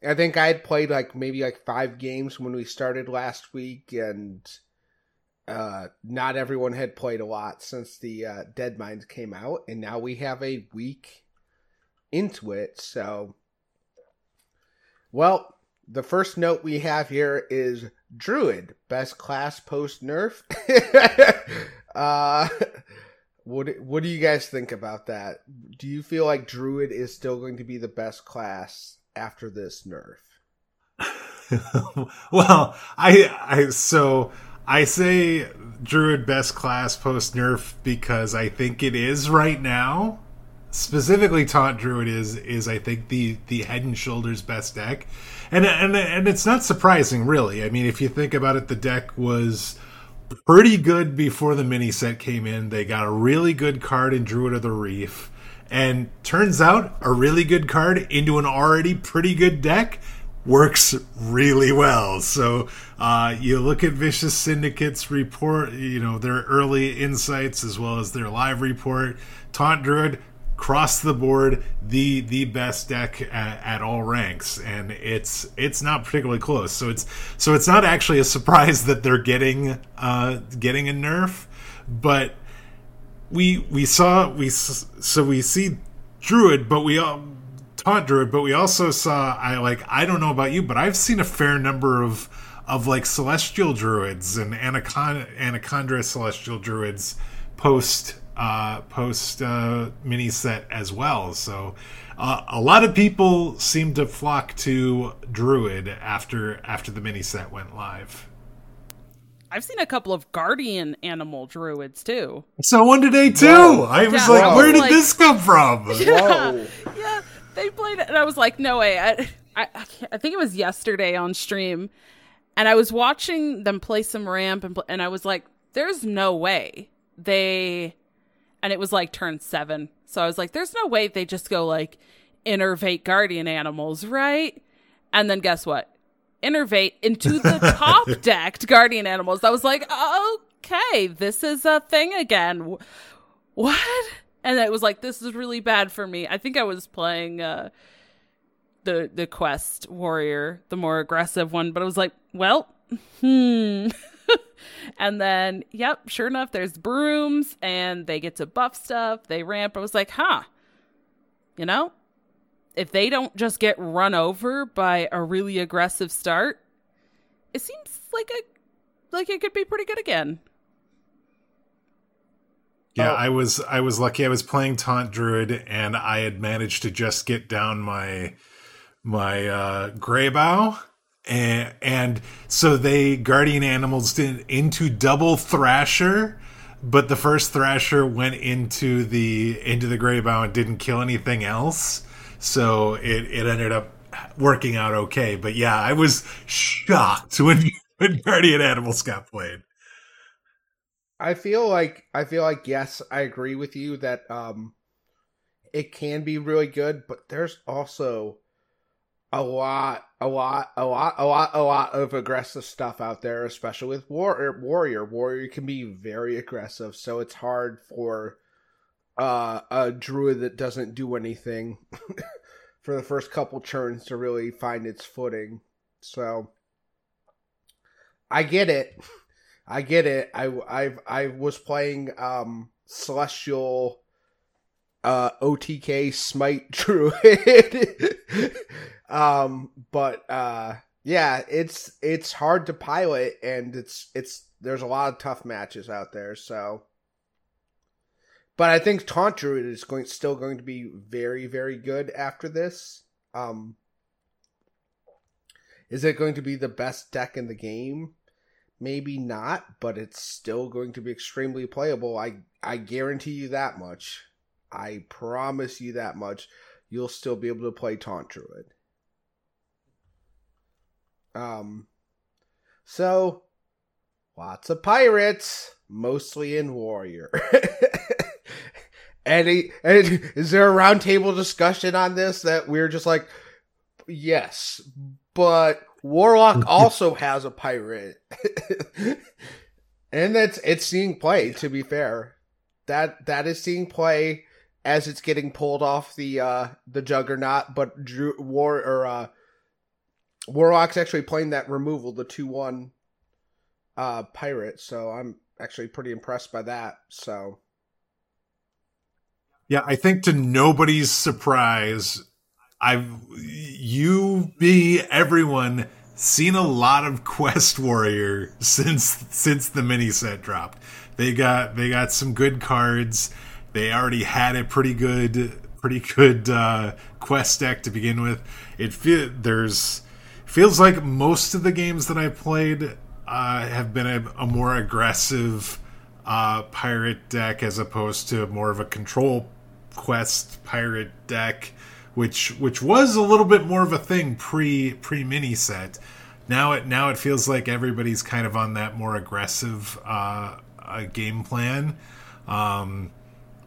I think I had played like maybe like five games when we started last week, and uh, not everyone had played a lot since the uh, Deadmines came out, and now we have a week into it. So, well, the first note we have here is Druid, best class post nerf. uh, what what do you guys think about that? Do you feel like Druid is still going to be the best class after this nerf? well, I I so I say Druid best class post nerf because I think it is right now. Specifically, Taunt Druid is is I think the the head and shoulders best deck, and and and it's not surprising really. I mean, if you think about it, the deck was pretty good before the mini set came in. They got a really good card in Druid of the Reef, and turns out a really good card into an already pretty good deck works really well. So uh, you look at Vicious Syndicate's report, you know their early insights as well as their live report. Taunt Druid across the board the the best deck at, at all ranks and it's it's not particularly close. So it's so it's not actually a surprise that they're getting uh getting a nerf but we we saw we so we see druid but we all taunt druid but we also saw i like i don't know about you but i've seen a fair number of of like celestial druids and Anacon- anacondra celestial druids post uh post uh mini set as well. So uh, a lot of people seem to flock to druid after after the mini set went live. I've seen a couple of guardian animal druids too. So one today too! Whoa. i was Yeah, like I where was did like- this come from? Whoa! yeah they played it and i was like no way. I I, I, I think it was yesterday on stream and i was watching them play some ramp and, and i was like there's no way they and it was like turn seven. So i was like there's no way they just go like innervate guardian animals right? And then guess what? Innervate into the top decked guardian animals. I was like okay this is a thing again. What? And it was like this is really bad for me. I think i was playing uh the the quest warrior the more aggressive one but i was like well hmm and then yep sure enough there's brooms and they get to buff stuff they ramp i was like huh you know if they don't just get run over by a really aggressive start it seems like a like it could be pretty good again Yeah, Oh. I was I was lucky. I was playing Taunt Druid, and I had managed to just get down my my uh, Greybough, and so they guardian animals did into double Thrasher, but the first Thrasher went into the into the Greybough and didn't kill anything else. So it it ended up working out okay. But yeah, I was shocked when when guardian animals got played. I feel like I feel like yes, I agree with you that um it can be really good, but there's also a lot, a lot, a lot, a lot, a lot of aggressive stuff out there, especially with war warrior. Warrior can be very aggressive, so it's hard for uh, a druid that doesn't do anything for the first couple turns to really find its footing. So I get it. I get it. I I I was playing um Celestial uh OTK Smite Druid. Um but uh yeah, it's it's hard to pilot and it's it's there's a lot of tough matches out there, so but I think Taunt Druid is going still going to be very very good after this. Um is it going to be the best deck in the game? maybe not, but it's still going to be extremely playable. I I guarantee you that much. I promise you that much. You'll still be able to play Taunt Druid. Um so lots of pirates, mostly in warrior. Any and is there a roundtable discussion on this that we're just like yes, but Warlock also has a pirate. and that's it's seeing play, to be fair. That that is seeing play as it's getting pulled off the uh the juggernaut, but Drew, War or uh Warlock's actually playing that removal, the two one uh pirate, so I'm actually pretty impressed by that. So Yeah, I think to nobody's surprise, I've you, me, everyone seen a lot of Quest Warrior since since the mini set dropped. They got they got some good cards. They already had a pretty good pretty good uh, Quest deck to begin with. It there's feels like most of the games that I played uh, have been a, a more aggressive uh, pirate deck as opposed to more of a control quest pirate deck which which was a little bit more of a thing pre pre mini set. Now it now it feels like everybody's kind of on that more aggressive uh, uh, game plan. Um,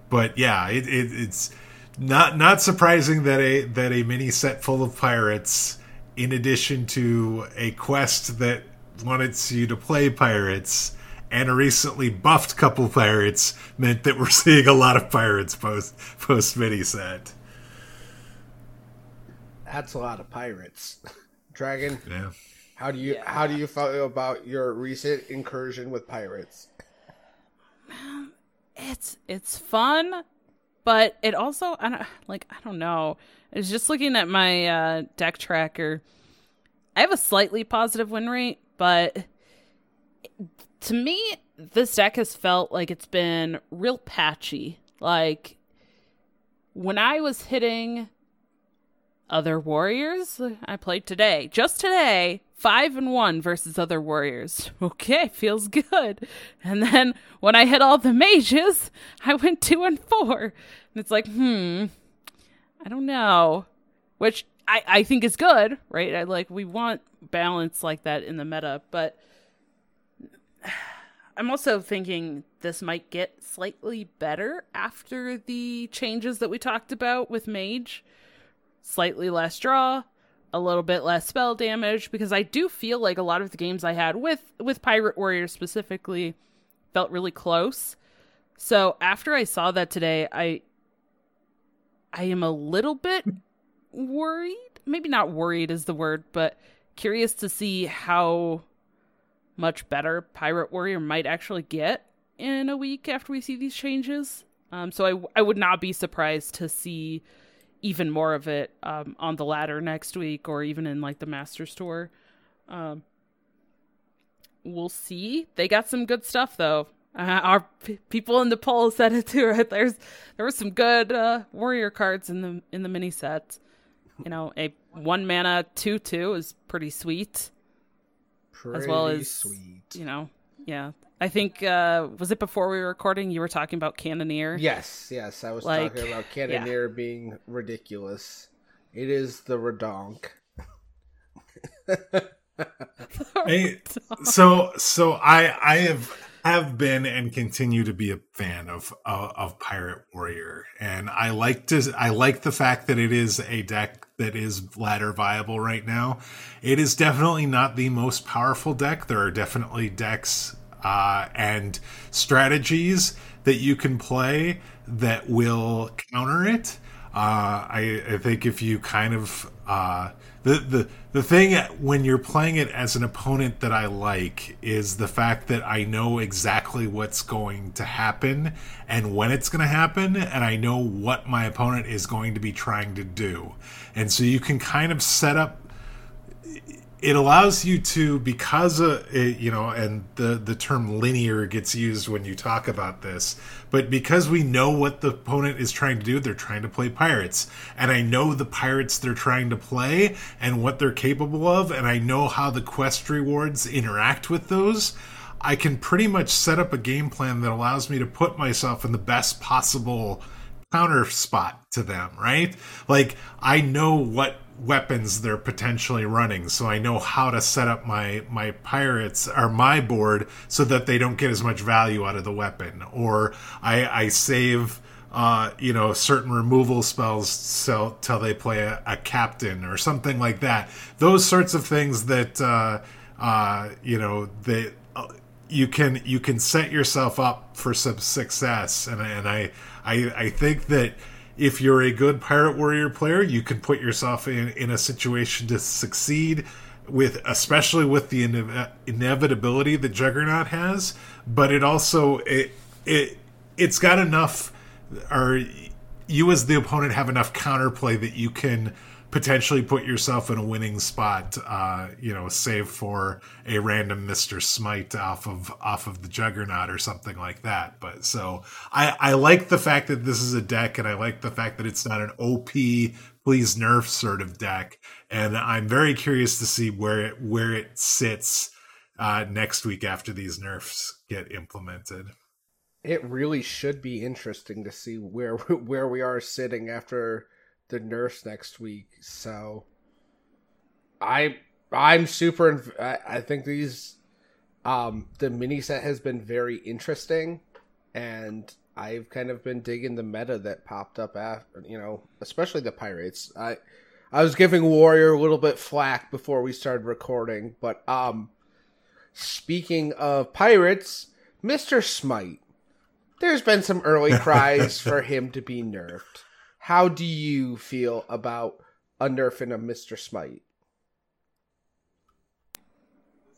but yeah, it, it, it's not not surprising that a that a mini set full of pirates, in addition to a quest that wanted you to play pirates and a recently buffed couple pirates, meant that we're seeing a lot of pirates post post mini set. that's a lot of pirates. Dragon, Yeah. how do you Yeah. how do you feel about your recent incursion with pirates? Um, it's it's fun, but it also I don't like I don't know. I was just looking at my uh, deck tracker. I have a slightly positive win rate, but to me, this deck has felt like it's been real patchy. Like when I was hitting other warriors, I played today, just today, five and one versus other warriors. Okay, feels good. And then when I hit all the mages, I went two and four. And it's like, hmm, I don't know. Which I, I think is good, right? I like we want balance like that in the meta, but I'm also thinking this might get slightly better after the changes that we talked about with mage slightly less draw, a little bit less spell damage because I do feel like a lot of the games I had with with Pirate Warrior specifically felt really close. So after I saw that today, I I am a little bit worried. Maybe not worried is the word, but curious to see how much better Pirate Warrior might actually get in a week after we see these changes. Um, so I I would not be surprised to see even more of it um, on the ladder next week or even in like the Masters Tour um, we'll see they got some good stuff though Uh, our p- people in the poll said it too. Right? There's there were some good uh, warrior cards in the in the mini set. You know, a one mana two two is pretty sweet, Pretty as well as sweet. you know, yeah. I think uh was it before we were recording? You were talking about Cannoneer. Yes, yes, I was Like, talking about Cannoneer being ridiculous. It is the redonk. I- so so I I have have been and continue to be a fan of, of of Pirate Warrior, and I like to I like the fact that it is a deck that is ladder viable right now. It is definitely not the most powerful deck. There are definitely decks uh, and strategies that you can play that will counter it. Uh, I, I think if you kind of uh, the the the thing when you're playing it as an opponent that I like is the fact that I know exactly what's going to happen and when it's going to happen, and I know what my opponent is going to be trying to do, and so you can kind of set up it allows you to because uh, it, you know and the the term linear gets used when you talk about this but because we know what the opponent is trying to do they're trying to play pirates and i know the pirates they're trying to play and what they're capable of and i know how the quest rewards interact with those i can pretty much set up a game plan that allows me to put myself in the best possible counter spot to them, right? Like I know what weapons they're potentially running, so I know how to set up my my pirates or my board so that they don't get as much value out of the weapon, or I, I save. Uh, you know, certain removal spells so till they play a, a captain or something like that. Those sorts of things that uh, uh, you know they you can you can set yourself up for some success and and I I I think that if you're a good pirate warrior player you can put yourself in in a situation to succeed with especially with the ine- inevitability that juggernaut has but it also it it it's got enough or you as the opponent have enough counterplay that you can potentially put yourself in a winning spot uh you know save for a random mr smite off of off of the juggernaut or something like that. But so i i like the fact that this is a deck and i like the fact that it's not an op please nerf sort of deck. And i'm very curious to see where it where it sits uh next week after these nerfs get implemented. It really should be interesting to see where where we are sitting after the nurse next week. So I I'm super I, I think these um the mini set has been very interesting and I've kind of been digging the meta that popped up after, you know, especially the pirates. I I was giving Warrior a little bit flack before we started recording, but um speaking of pirates, Mr. Smite there's been some early cries for him to be nerfed. How do you feel about a nerfing of Mr. Smite?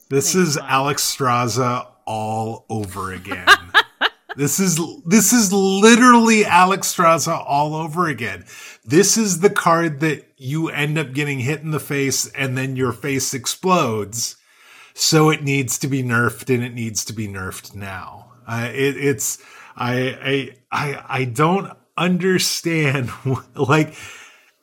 This is Alexstrasza all over again. this is this is literally Alexstrasza all over again. This is the card that you end up getting hit in the face and then your face explodes. So it needs to be nerfed and it needs to be nerfed now. Uh, it, it's I I I I don't understand like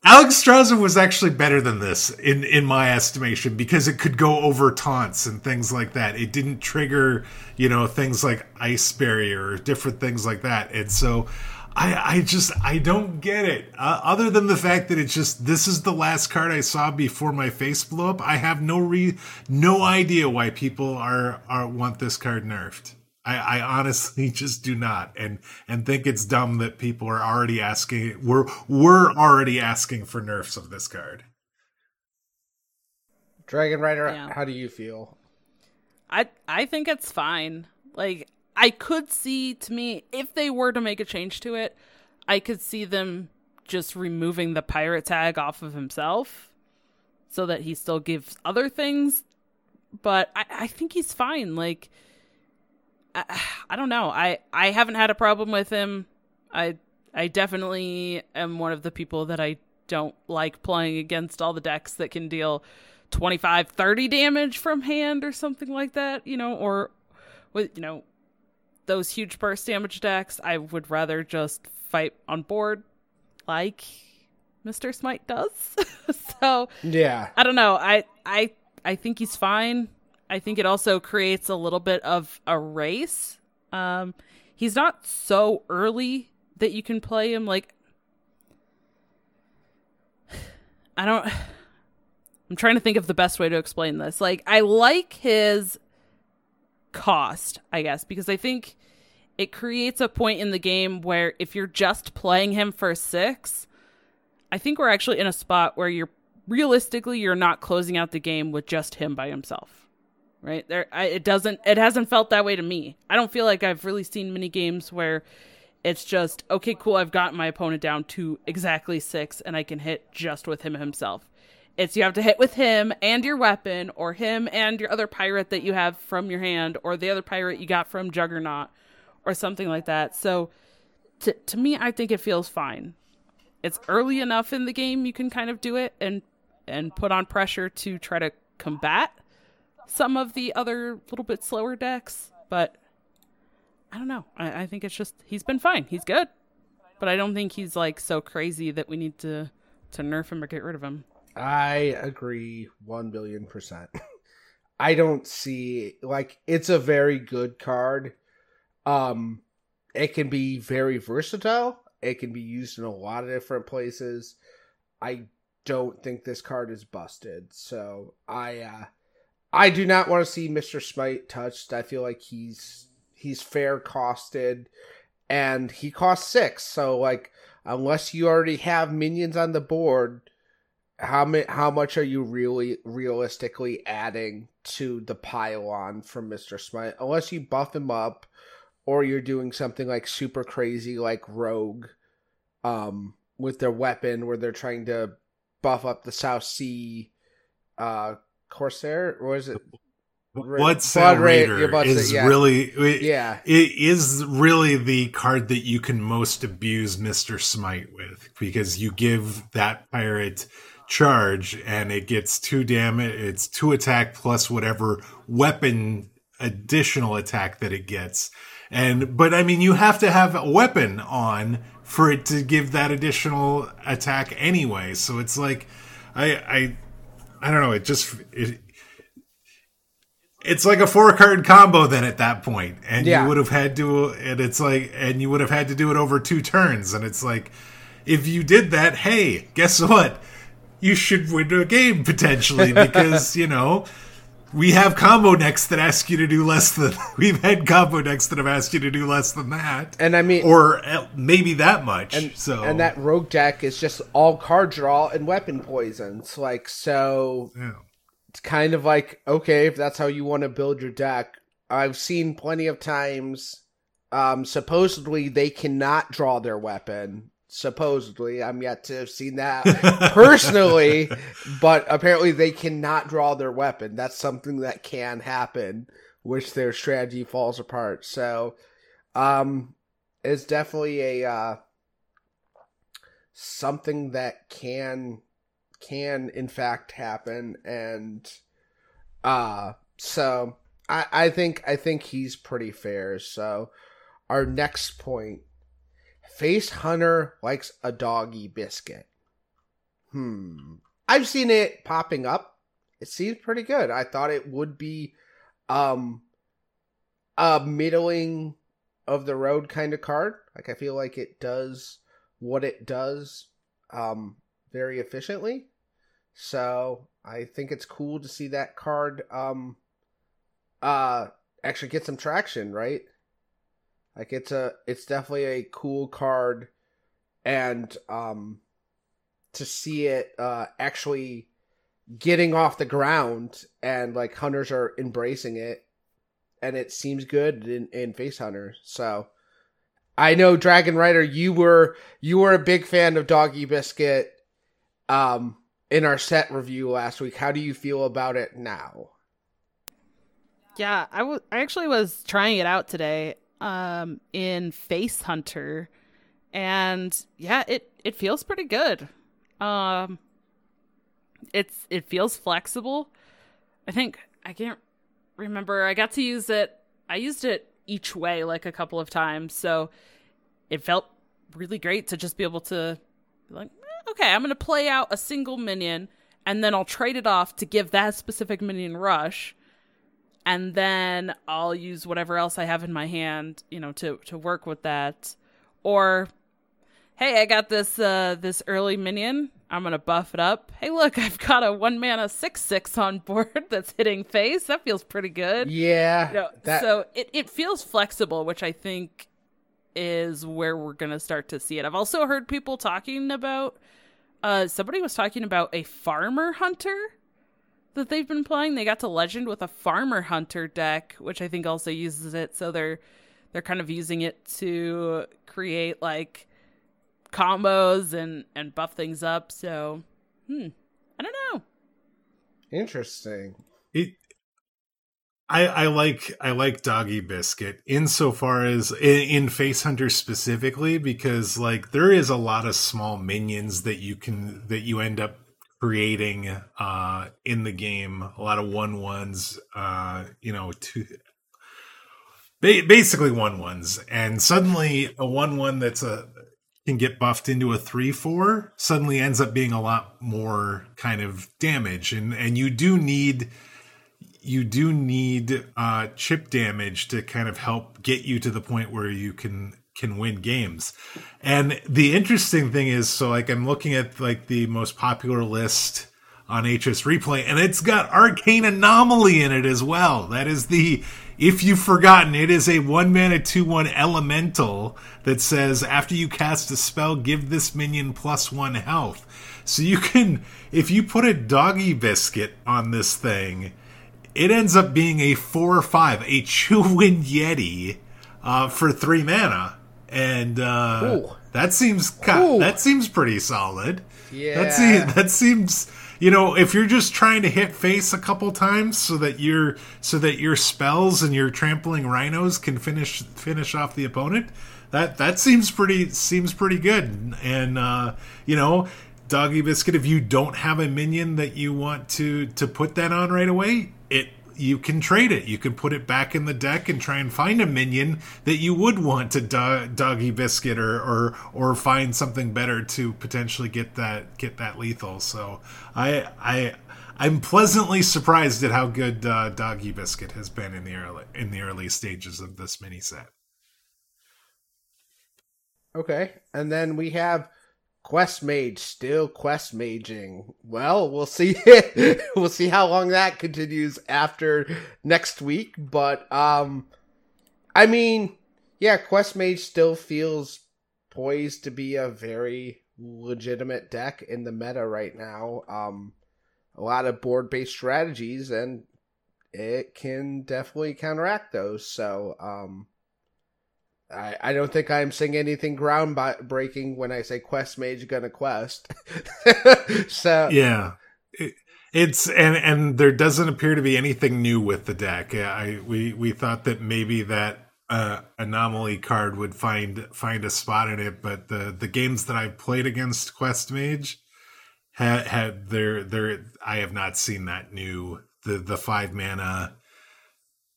Alexstrasza was actually better than this in in my estimation because it could go over taunts and things like that. It didn't trigger, you know, things like ice barrier or different things like that. And so I I just I don't get it. Uh, other than the fact that it's just this is the last card I saw before my face blew up. I have no re no idea why people are are want this card nerfed. I, I honestly just do not, and and think it's dumb that people are already asking. We're we're already asking for nerfs of this card. Dragon Rider, Yeah. how do you feel? I I think it's fine. Like I could see to me if they were to make a change to it, I could see them just removing the pirate tag off of himself so that he still gives other things. But I, I think he's fine. Like I, I don't know. I I haven't had a problem with him. I I definitely am one of the people that I don't like playing against all the decks that can deal 25 30 damage from hand or something like that, you know, or with you know those huge burst damage decks, I would rather just fight on board like Mr. Smite does. so Yeah. I don't know. I I I think he's fine. I think it also creates a little bit of a race. Um he's not so early that you can play him like I don't I'm trying to think of the best way to explain this. Like I like his cost, I guess, because I think it creates a point in the game where if you're just playing him for 6, I think we're actually in a spot where you're realistically you're not closing out the game with just him by himself. Right? There I, it doesn't it hasn't felt that way to me. I don't feel like I've really seen many games where it's just okay, cool, I've got my opponent down to exactly 6 and I can hit just with him himself. It's you have to hit with him and your weapon or him and your other pirate that you have from your hand or the other pirate you got from Juggernaut or something like that. So to to me I think it feels fine it's early enough in the game you can kind of do it and and put on pressure to try to combat some of the other little bit slower decks but i don't know I, I think it's just he's been fine he's good but i don't think he's like so crazy that we need to to nerf him or get rid of him I agree 1 billion percent. I don't see like it's a very good card. Um it can be very versatile. It can be used in a lot of different places. I don't think this card is busted. So I uh I do not want to see Mr. Smite touched. I feel like he's he's fair costed and he costs 6. So like unless you already have minions on the board, how ma- how much are you really realistically adding to the pylon from Mr. Smite? Unless you buff him up or you're doing something like super crazy like Rogue um with their weapon where they're trying to buff up the South Sea uh Corsair or is it Ra- Blood Bloodsail Ra- Raider Blood is yeah. really it, Yeah. it is really the card that you can most abuse Mr. Smite with because you give that pirate charge and it gets two damage it's two attack plus whatever weapon additional attack that it gets and but i mean you have to have a weapon on for it to give that additional attack anyway so it's like i i i don't know it just it it's like a four card combo then at that point and Yeah. you would have had to and it's like and you would have had to do it over two turns and it's like if you did that hey guess what you should win a game potentially because you know we have combo decks that ask you to do less than we've had combo decks that have asked you to do less than that And I mean or uh, maybe that much and so and that rogue deck is just all card draw and weapon poisons. Like so yeah. it's kind of like okay if that's how you want to build your deck i've seen plenty of times um supposedly they cannot draw their weapon supposedly. I'm yet to have seen that personally but apparently they cannot draw their weapon. That's something that can happen which their strategy falls apart. So um it's definitely a uh something that can can in fact happen. And uh so I, I think I think he's pretty fair. So our next point Face Hunter likes a doggy biscuit. Hmm. I've seen it popping up. It seems pretty good. I thought it would be um a middling of the road kind of card. Like I feel like it does what it does um very efficiently. So I think it's cool to see that card um uh actually get some traction, right? Like it's a it's definitely a cool card. And um to see it uh actually getting off the ground and like hunters are embracing it and it seems good in, in face hunter. So i know dragon rider you were you were a big fan of doggy biscuit um in our set review last week. How do you feel about it now? Yeah, I wa- I actually was trying it out today um in Face Hunter and yeah, it it feels pretty good. Um it's it feels flexible. I think I can't remember. I got to use it I used it each way like a couple of times. So it felt really great to just be able to be like, eh, okay, I'm to play out a single minion and then I'll trade it off to give that specific minion rush. And then I'll use whatever else I have in my hand, you know, to to work with that. Or hey, I got this uh this early minion. I'm gonna buff it up. Hey, look, I've got a one mana six six on board that's hitting face. That feels pretty good. Yeah. You know, that, so it, it feels flexible, which I think is where we're gonna start to see it. I've also heard people talking about uh somebody was talking about a farmer hunter that they've been playing. They got to legend with a farmer hunter deck, which I think also uses it. So they're they're kind of using it to create like combos and and buff things up. So, hmm, I don't know. interesting. It, I I like I like Doggy Biscuit insofar as in, in Face Hunter specifically because like there is a lot of small minions that you can that you end up creating uh in the game. A lot of one ones uh you know two ba- basically one ones and suddenly a one one that's a can get buffed into a 3-4 suddenly ends up being a lot more kind of damage. And and you do need you do need uh, chip damage to kind of help get you to the point where you can can win games. And the interesting thing is, so like I'm looking at like the most popular list on HS Replay, and it's got Arcane Anomaly in it as well. That is the if you've forgotten, it is a one mana two one elemental that says after you cast a spell, give this minion plus one health. So you can, if you put a doggy biscuit on this thing, it ends up being a four or five, a Chillwind Yeti uh, for three mana, and uh, that seems Ooh. ki- that seems pretty solid. Yeah. That seems that seems you know if you're just trying to hit face a couple times so that your so that your spells and your trampling rhinos can finish finish off the opponent that that seems pretty seems pretty good and uh you know doggy biscuit if you don't have a minion that you want to to put that on right away it you can trade it you can put it back in the deck and try and find a minion that you would want to do- doggy biscuit or or or find something better to potentially get that get that lethal so i i I'm pleasantly surprised at how good uh, Doggy Biscuit has been in the early in the early stages of this mini set. Okay. And then we have Quest Mage still quest maging. Well, we'll see we'll see how long that continues after next week, but um I mean, yeah, Quest Mage still feels poised to be a very legitimate deck in the meta right now. Um a lot of board-based strategies and it can definitely counteract those. So, um I, I don't think I'm saying anything groundbreaking when I say quest mage gonna quest. so Yeah, it, it's and and there doesn't appear to be anything new with the deck. I we we thought that maybe that uh, anomaly card would find find a spot in it, but the the games that I've played against Quest Mage had had there there I have not seen that new the the five mana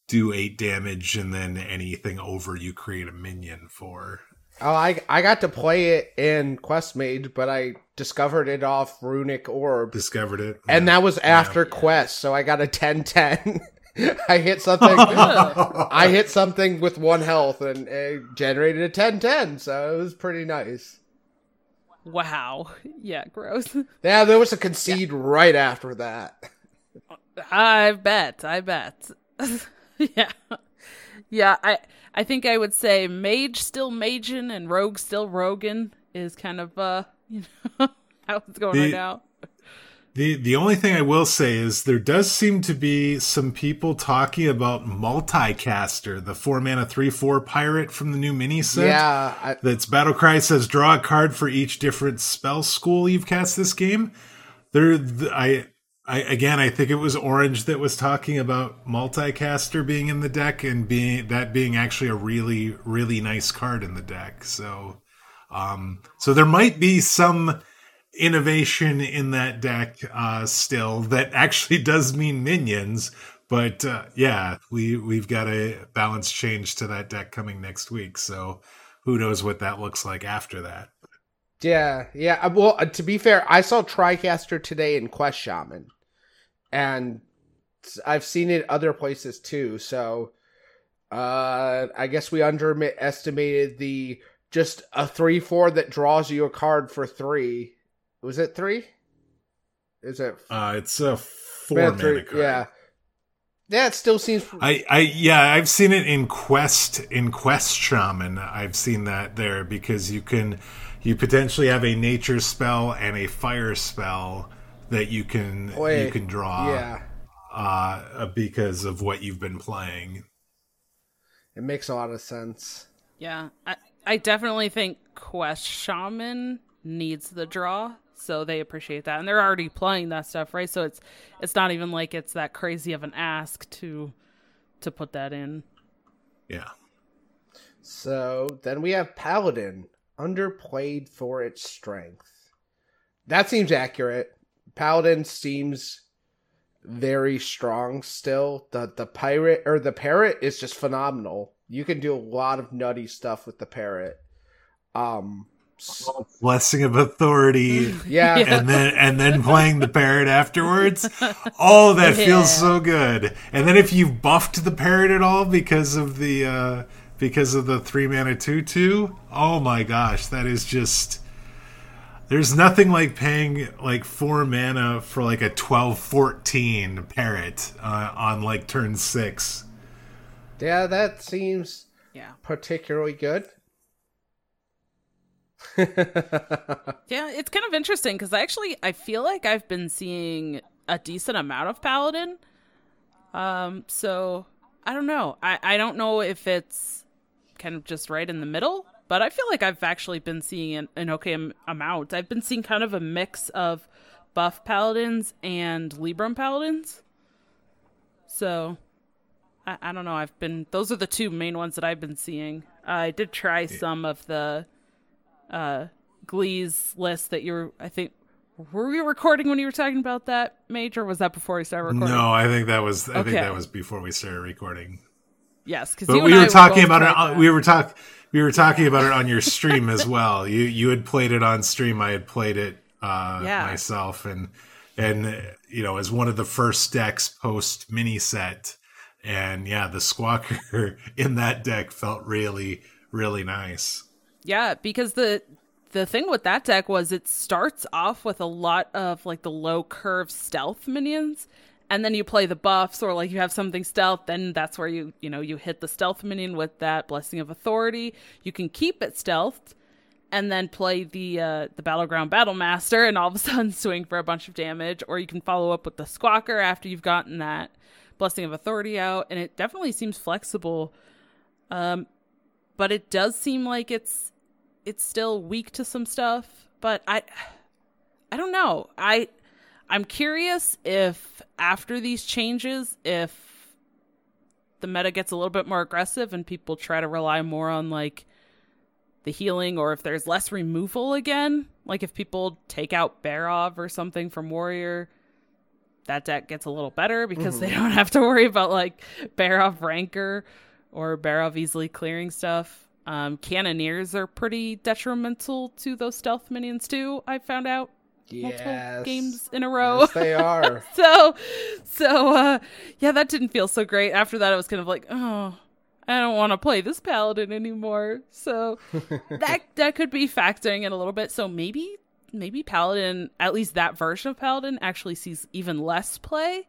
do eight damage and then anything over you create a minion for. oh, I I got to play it in quest mage, but I discovered it off Runed Orb, Discovered it, and that was after quest, so I got a 10-10. I hit something. I hit something with one health, and it generated a 10-10, so it was pretty nice. Wow. Yeah, gross. Yeah, there was a concede right after that. I bet. I bet. yeah. Yeah, I I think I would say mage still magin and rogue still rogan is kind of uh you know how it's going The- right now. The the only thing I will say is there does seem to be some people talking about multicaster, the four mana three four pirate from the new mini set. Yeah, I, That's Battlecry says draw a card for each different spell school you've cast this game. There, th- I, I again, I think it was Orange that was talking about multicaster being in the deck and being that being actually a really, really nice card in the deck. So, um, so there might be some innovation in that deck uh, still that actually does mean minions, but uh, yeah, we we've got a balance change to that deck coming next week. So who knows what that looks like after that? Yeah, yeah. Well, uh, to be fair, I saw Tricaster today in Quest Shaman, and I've seen it other places too. So, uh, I guess we underestimated the just a three four that draws you a card for three. Was it three? Is it Uh, it's a four mana three- card. Yeah. It still seems. I, I yeah I've seen it in Quest in Quest Shaman I've seen that there because you can you potentially have a nature spell and a fire spell that you can you can draw yeah, uh because of what you've been playing. it makes a lot of sense. Yeah, I, I definitely think Quest Shaman needs the draw, so they appreciate that, and they're already playing that stuff, right? So it's it's not even like it's that crazy of an ask to to put that in. Yeah. So then we have Paladin, underplayed for its strength. That seems accurate. Paladin seems very strong still. The the pirate or the parrot is just phenomenal. You can do a lot of nutty stuff with the parrot. Um Blessing of authority yeah, Yeah. and then and then playing the parrot afterwards. Oh, that Yeah. feels so good. And then if you've buffed the parrot at all because of the uh because of the three mana two two, oh my gosh, that is just there's nothing like paying like four mana for like a 12 14 parrot uh, on like turn six. yeah, that seems Yeah, particularly good. yeah, it's kind of interesting because I actually I feel like I've been seeing a decent amount of Paladin. Um, so I don't know. I I don't know if it's kind of just right in the middle, but I feel like I've actually been seeing an, an okay am- amount. I've been seeing kind of a mix of buff paladins and Libram paladins. So I, I don't know. I've been those are the two main ones that I've been seeing. I did try some of the uh Glee's list that you were I think were we recording when you were talking about that Major? was that before we started recording? No, I think that was I think that was before we started recording. Yes, because we were talking about it. On, we were talk. We were talking about it on your stream as well. You you had played it on stream. I had played it uh, Yeah. myself, and and you know as one of the first decks post mini set, and yeah, the squawker in that deck felt really really nice. Yeah, because the the thing with that deck was it starts off with a lot of like the low curve stealth minions and then you play the buffs or like you have something stealth then that's where you you know you hit the stealth minion with that blessing of authority. You can keep it stealthed and then play the uh, the battleground battle master and all of a sudden swing for a bunch of damage or you can follow up with the squawker after you've gotten that blessing of authority out and it definitely seems flexible. Um but it does seem like it's it's still weak to some stuff but i i don't know. I i'm curious if after these changes if the meta gets a little bit more aggressive and people try to rely more on like the healing or if there's less removal again. Like if people take out barov or something from warrior that deck gets a little better because they don't have to worry about like barov rancor or barov easily clearing stuff. Um, cannoneers are pretty detrimental to those stealth minions too i found out multiple Yes. games in a row. Yes, they are. so so uh yeah that didn't feel so great. After that i was kind of like oh i don't want to play this paladin anymore. So that that could be factoring in a little bit. So maybe maybe paladin at least that version of paladin actually sees even less play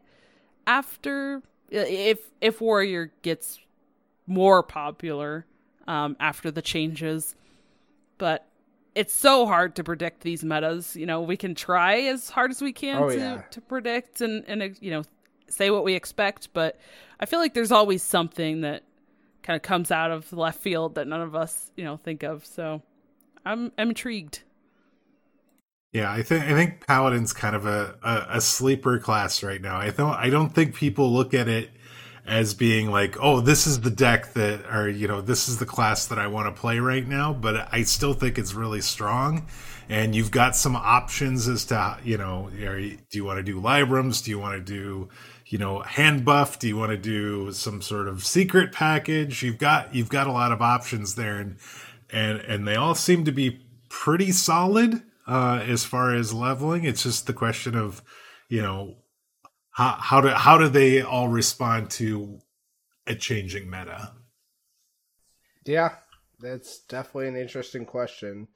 after if if warrior gets more popular um after the changes. But it's so hard to predict these metas. You know, we can try as hard as we can Oh, to, yeah. to predict and, and, you know, say what we expect. But I feel like there's always something that kind of comes out of left field that none of us, you know, think of. So I'm, I'm intrigued. Yeah, I think I think Paladin's kind of a, a, a sleeper class right now. I don't I don't think people look at it as being like, oh, this is the deck that, or you know, this is the class that I want to play right now. But I still think it's really strong, and you've got some options as to you know, do you want to do Librams? Do you want to do you know, hand buff? Do you want to do some sort of secret package? You've got you've got a lot of options there, and and and they all seem to be pretty solid uh, as far as leveling. It's just the question of, you know, how how do how do they all respond to a changing meta? Yeah, that's definitely an interesting question.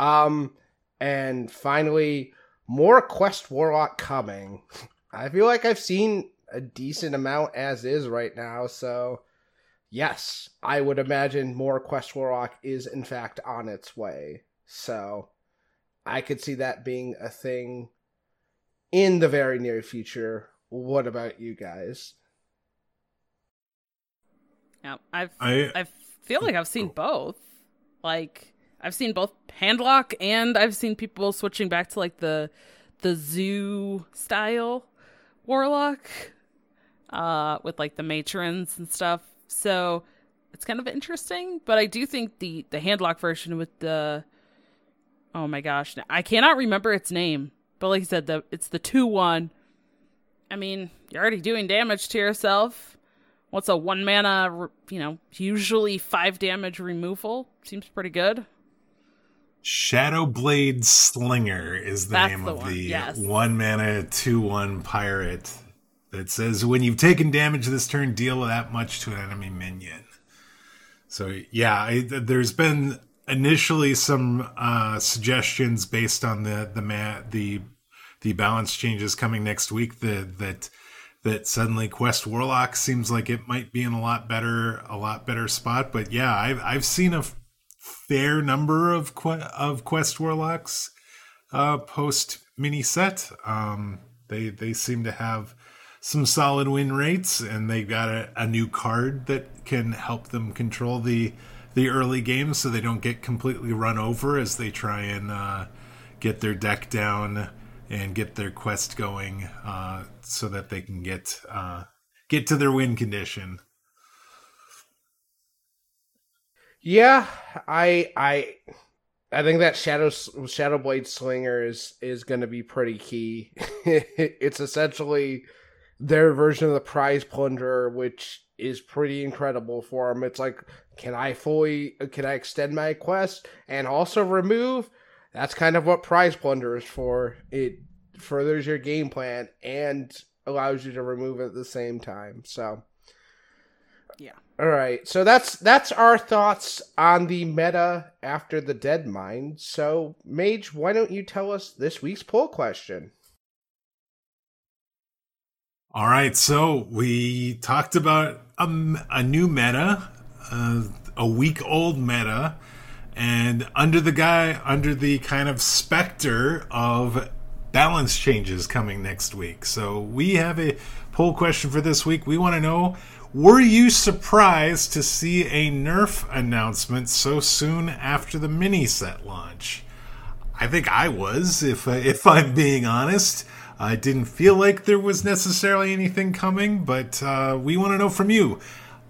Um, and finally, more Quest Warlock coming. I feel like I've seen a decent amount as is right now, so yes, I would imagine more Quest Warlock is in fact on its way. So I could see that being a thing in the very near future. What about you guys? Yeah, I've I- I feel like I've seen both. Like I've seen both handlock and I've seen people switching back to like the the zoo style warlock uh with like the matrons and stuff. So it's kind of interesting, but I do think the the handlock version with the oh my gosh, I cannot remember its name. But like I said, the it's the 2 1. I mean, you're already doing damage to yourself. What's a one mana, you know, usually five damage removal? Seems pretty good. Shadowblade Slinger is the That's name the of one, the yes. one mana two one pirate that says when you've taken damage this turn, deal that much to an enemy minion. So yeah, I, there's been initially some uh, suggestions based on the the ma- the the balance changes coming next week that that that suddenly Quest Warlock seems like it might be in a lot better a lot better spot. But yeah, I've I've seen a fair number of que- of Quest Warlocks uh, post mini set. Um, they they seem to have some solid win rates, and they've got a, a new card that can help them control the the early game, so they don't get completely run over as they try and uh, get their deck down and get their quest going, uh, so that they can get uh, get to their win condition. Yeah, I I I think that Shadow Shadowblade Slinger is is going to be pretty key. it's essentially their version of the Prize Plunderer, which is pretty incredible for them. It's like, can I fully can I extend my quest and also remove? That's kind of what Prize Plunderer is for. It furthers your game plan and allows you to remove at the same time. So. Yeah. All right, so that's that's our thoughts on the meta after the Deadmines. So, Mage, why don't you tell us this week's poll question? All right, so we talked about a, a new meta, uh, a week old meta, and under the guy, under the kind of specter of balance changes coming next week. So we have a poll question for this week. We want to know were you surprised to see a nerf announcement so soon after the mini set launch? I think I was, if if I'm being honest. I didn't feel like there was necessarily anything coming, but uh, we want to know from you.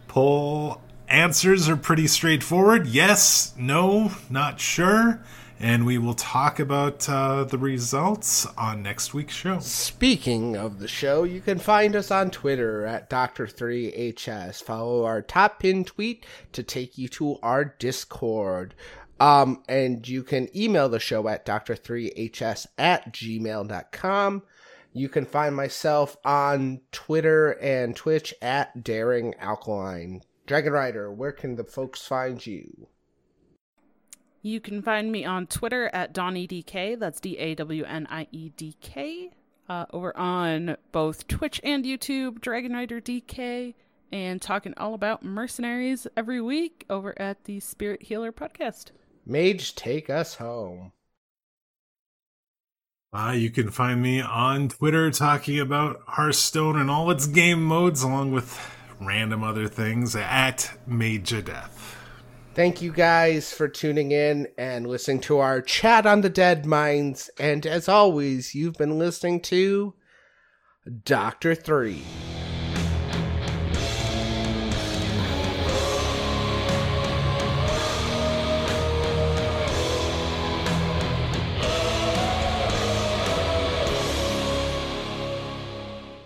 Poll answers are pretty straightforward. Yes, no, not sure. And we will talk about uh, the results on next week's show. Speaking of the show, you can find us on Twitter at Dr3HS. Follow our top pin tweet to take you to our Discord. Um, and you can email the show at Dr3HS at gmail.com. You can find myself on Twitter and Twitch at Daring Alkaline. Dragon Rider, where can the folks find you? You can find me on Twitter at DawnieDK. That's D A W N I E D K. Uh, over on both Twitch and YouTube, Dragon Rider DK, and talking all about mercenaries every week over at the Spirit Healer podcast. Mage, take us home. Uh, you can find me on Twitter talking about Hearthstone and all its game modes, along with random other things at Major Death. Thank you guys for tuning in and listening to our chat on the Deadmines. And as always, you've been listening to Doctor Three.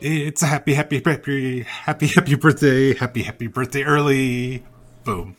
It's a happy, happy, happy, happy, happy birthday. Happy, happy birthday early. Boom.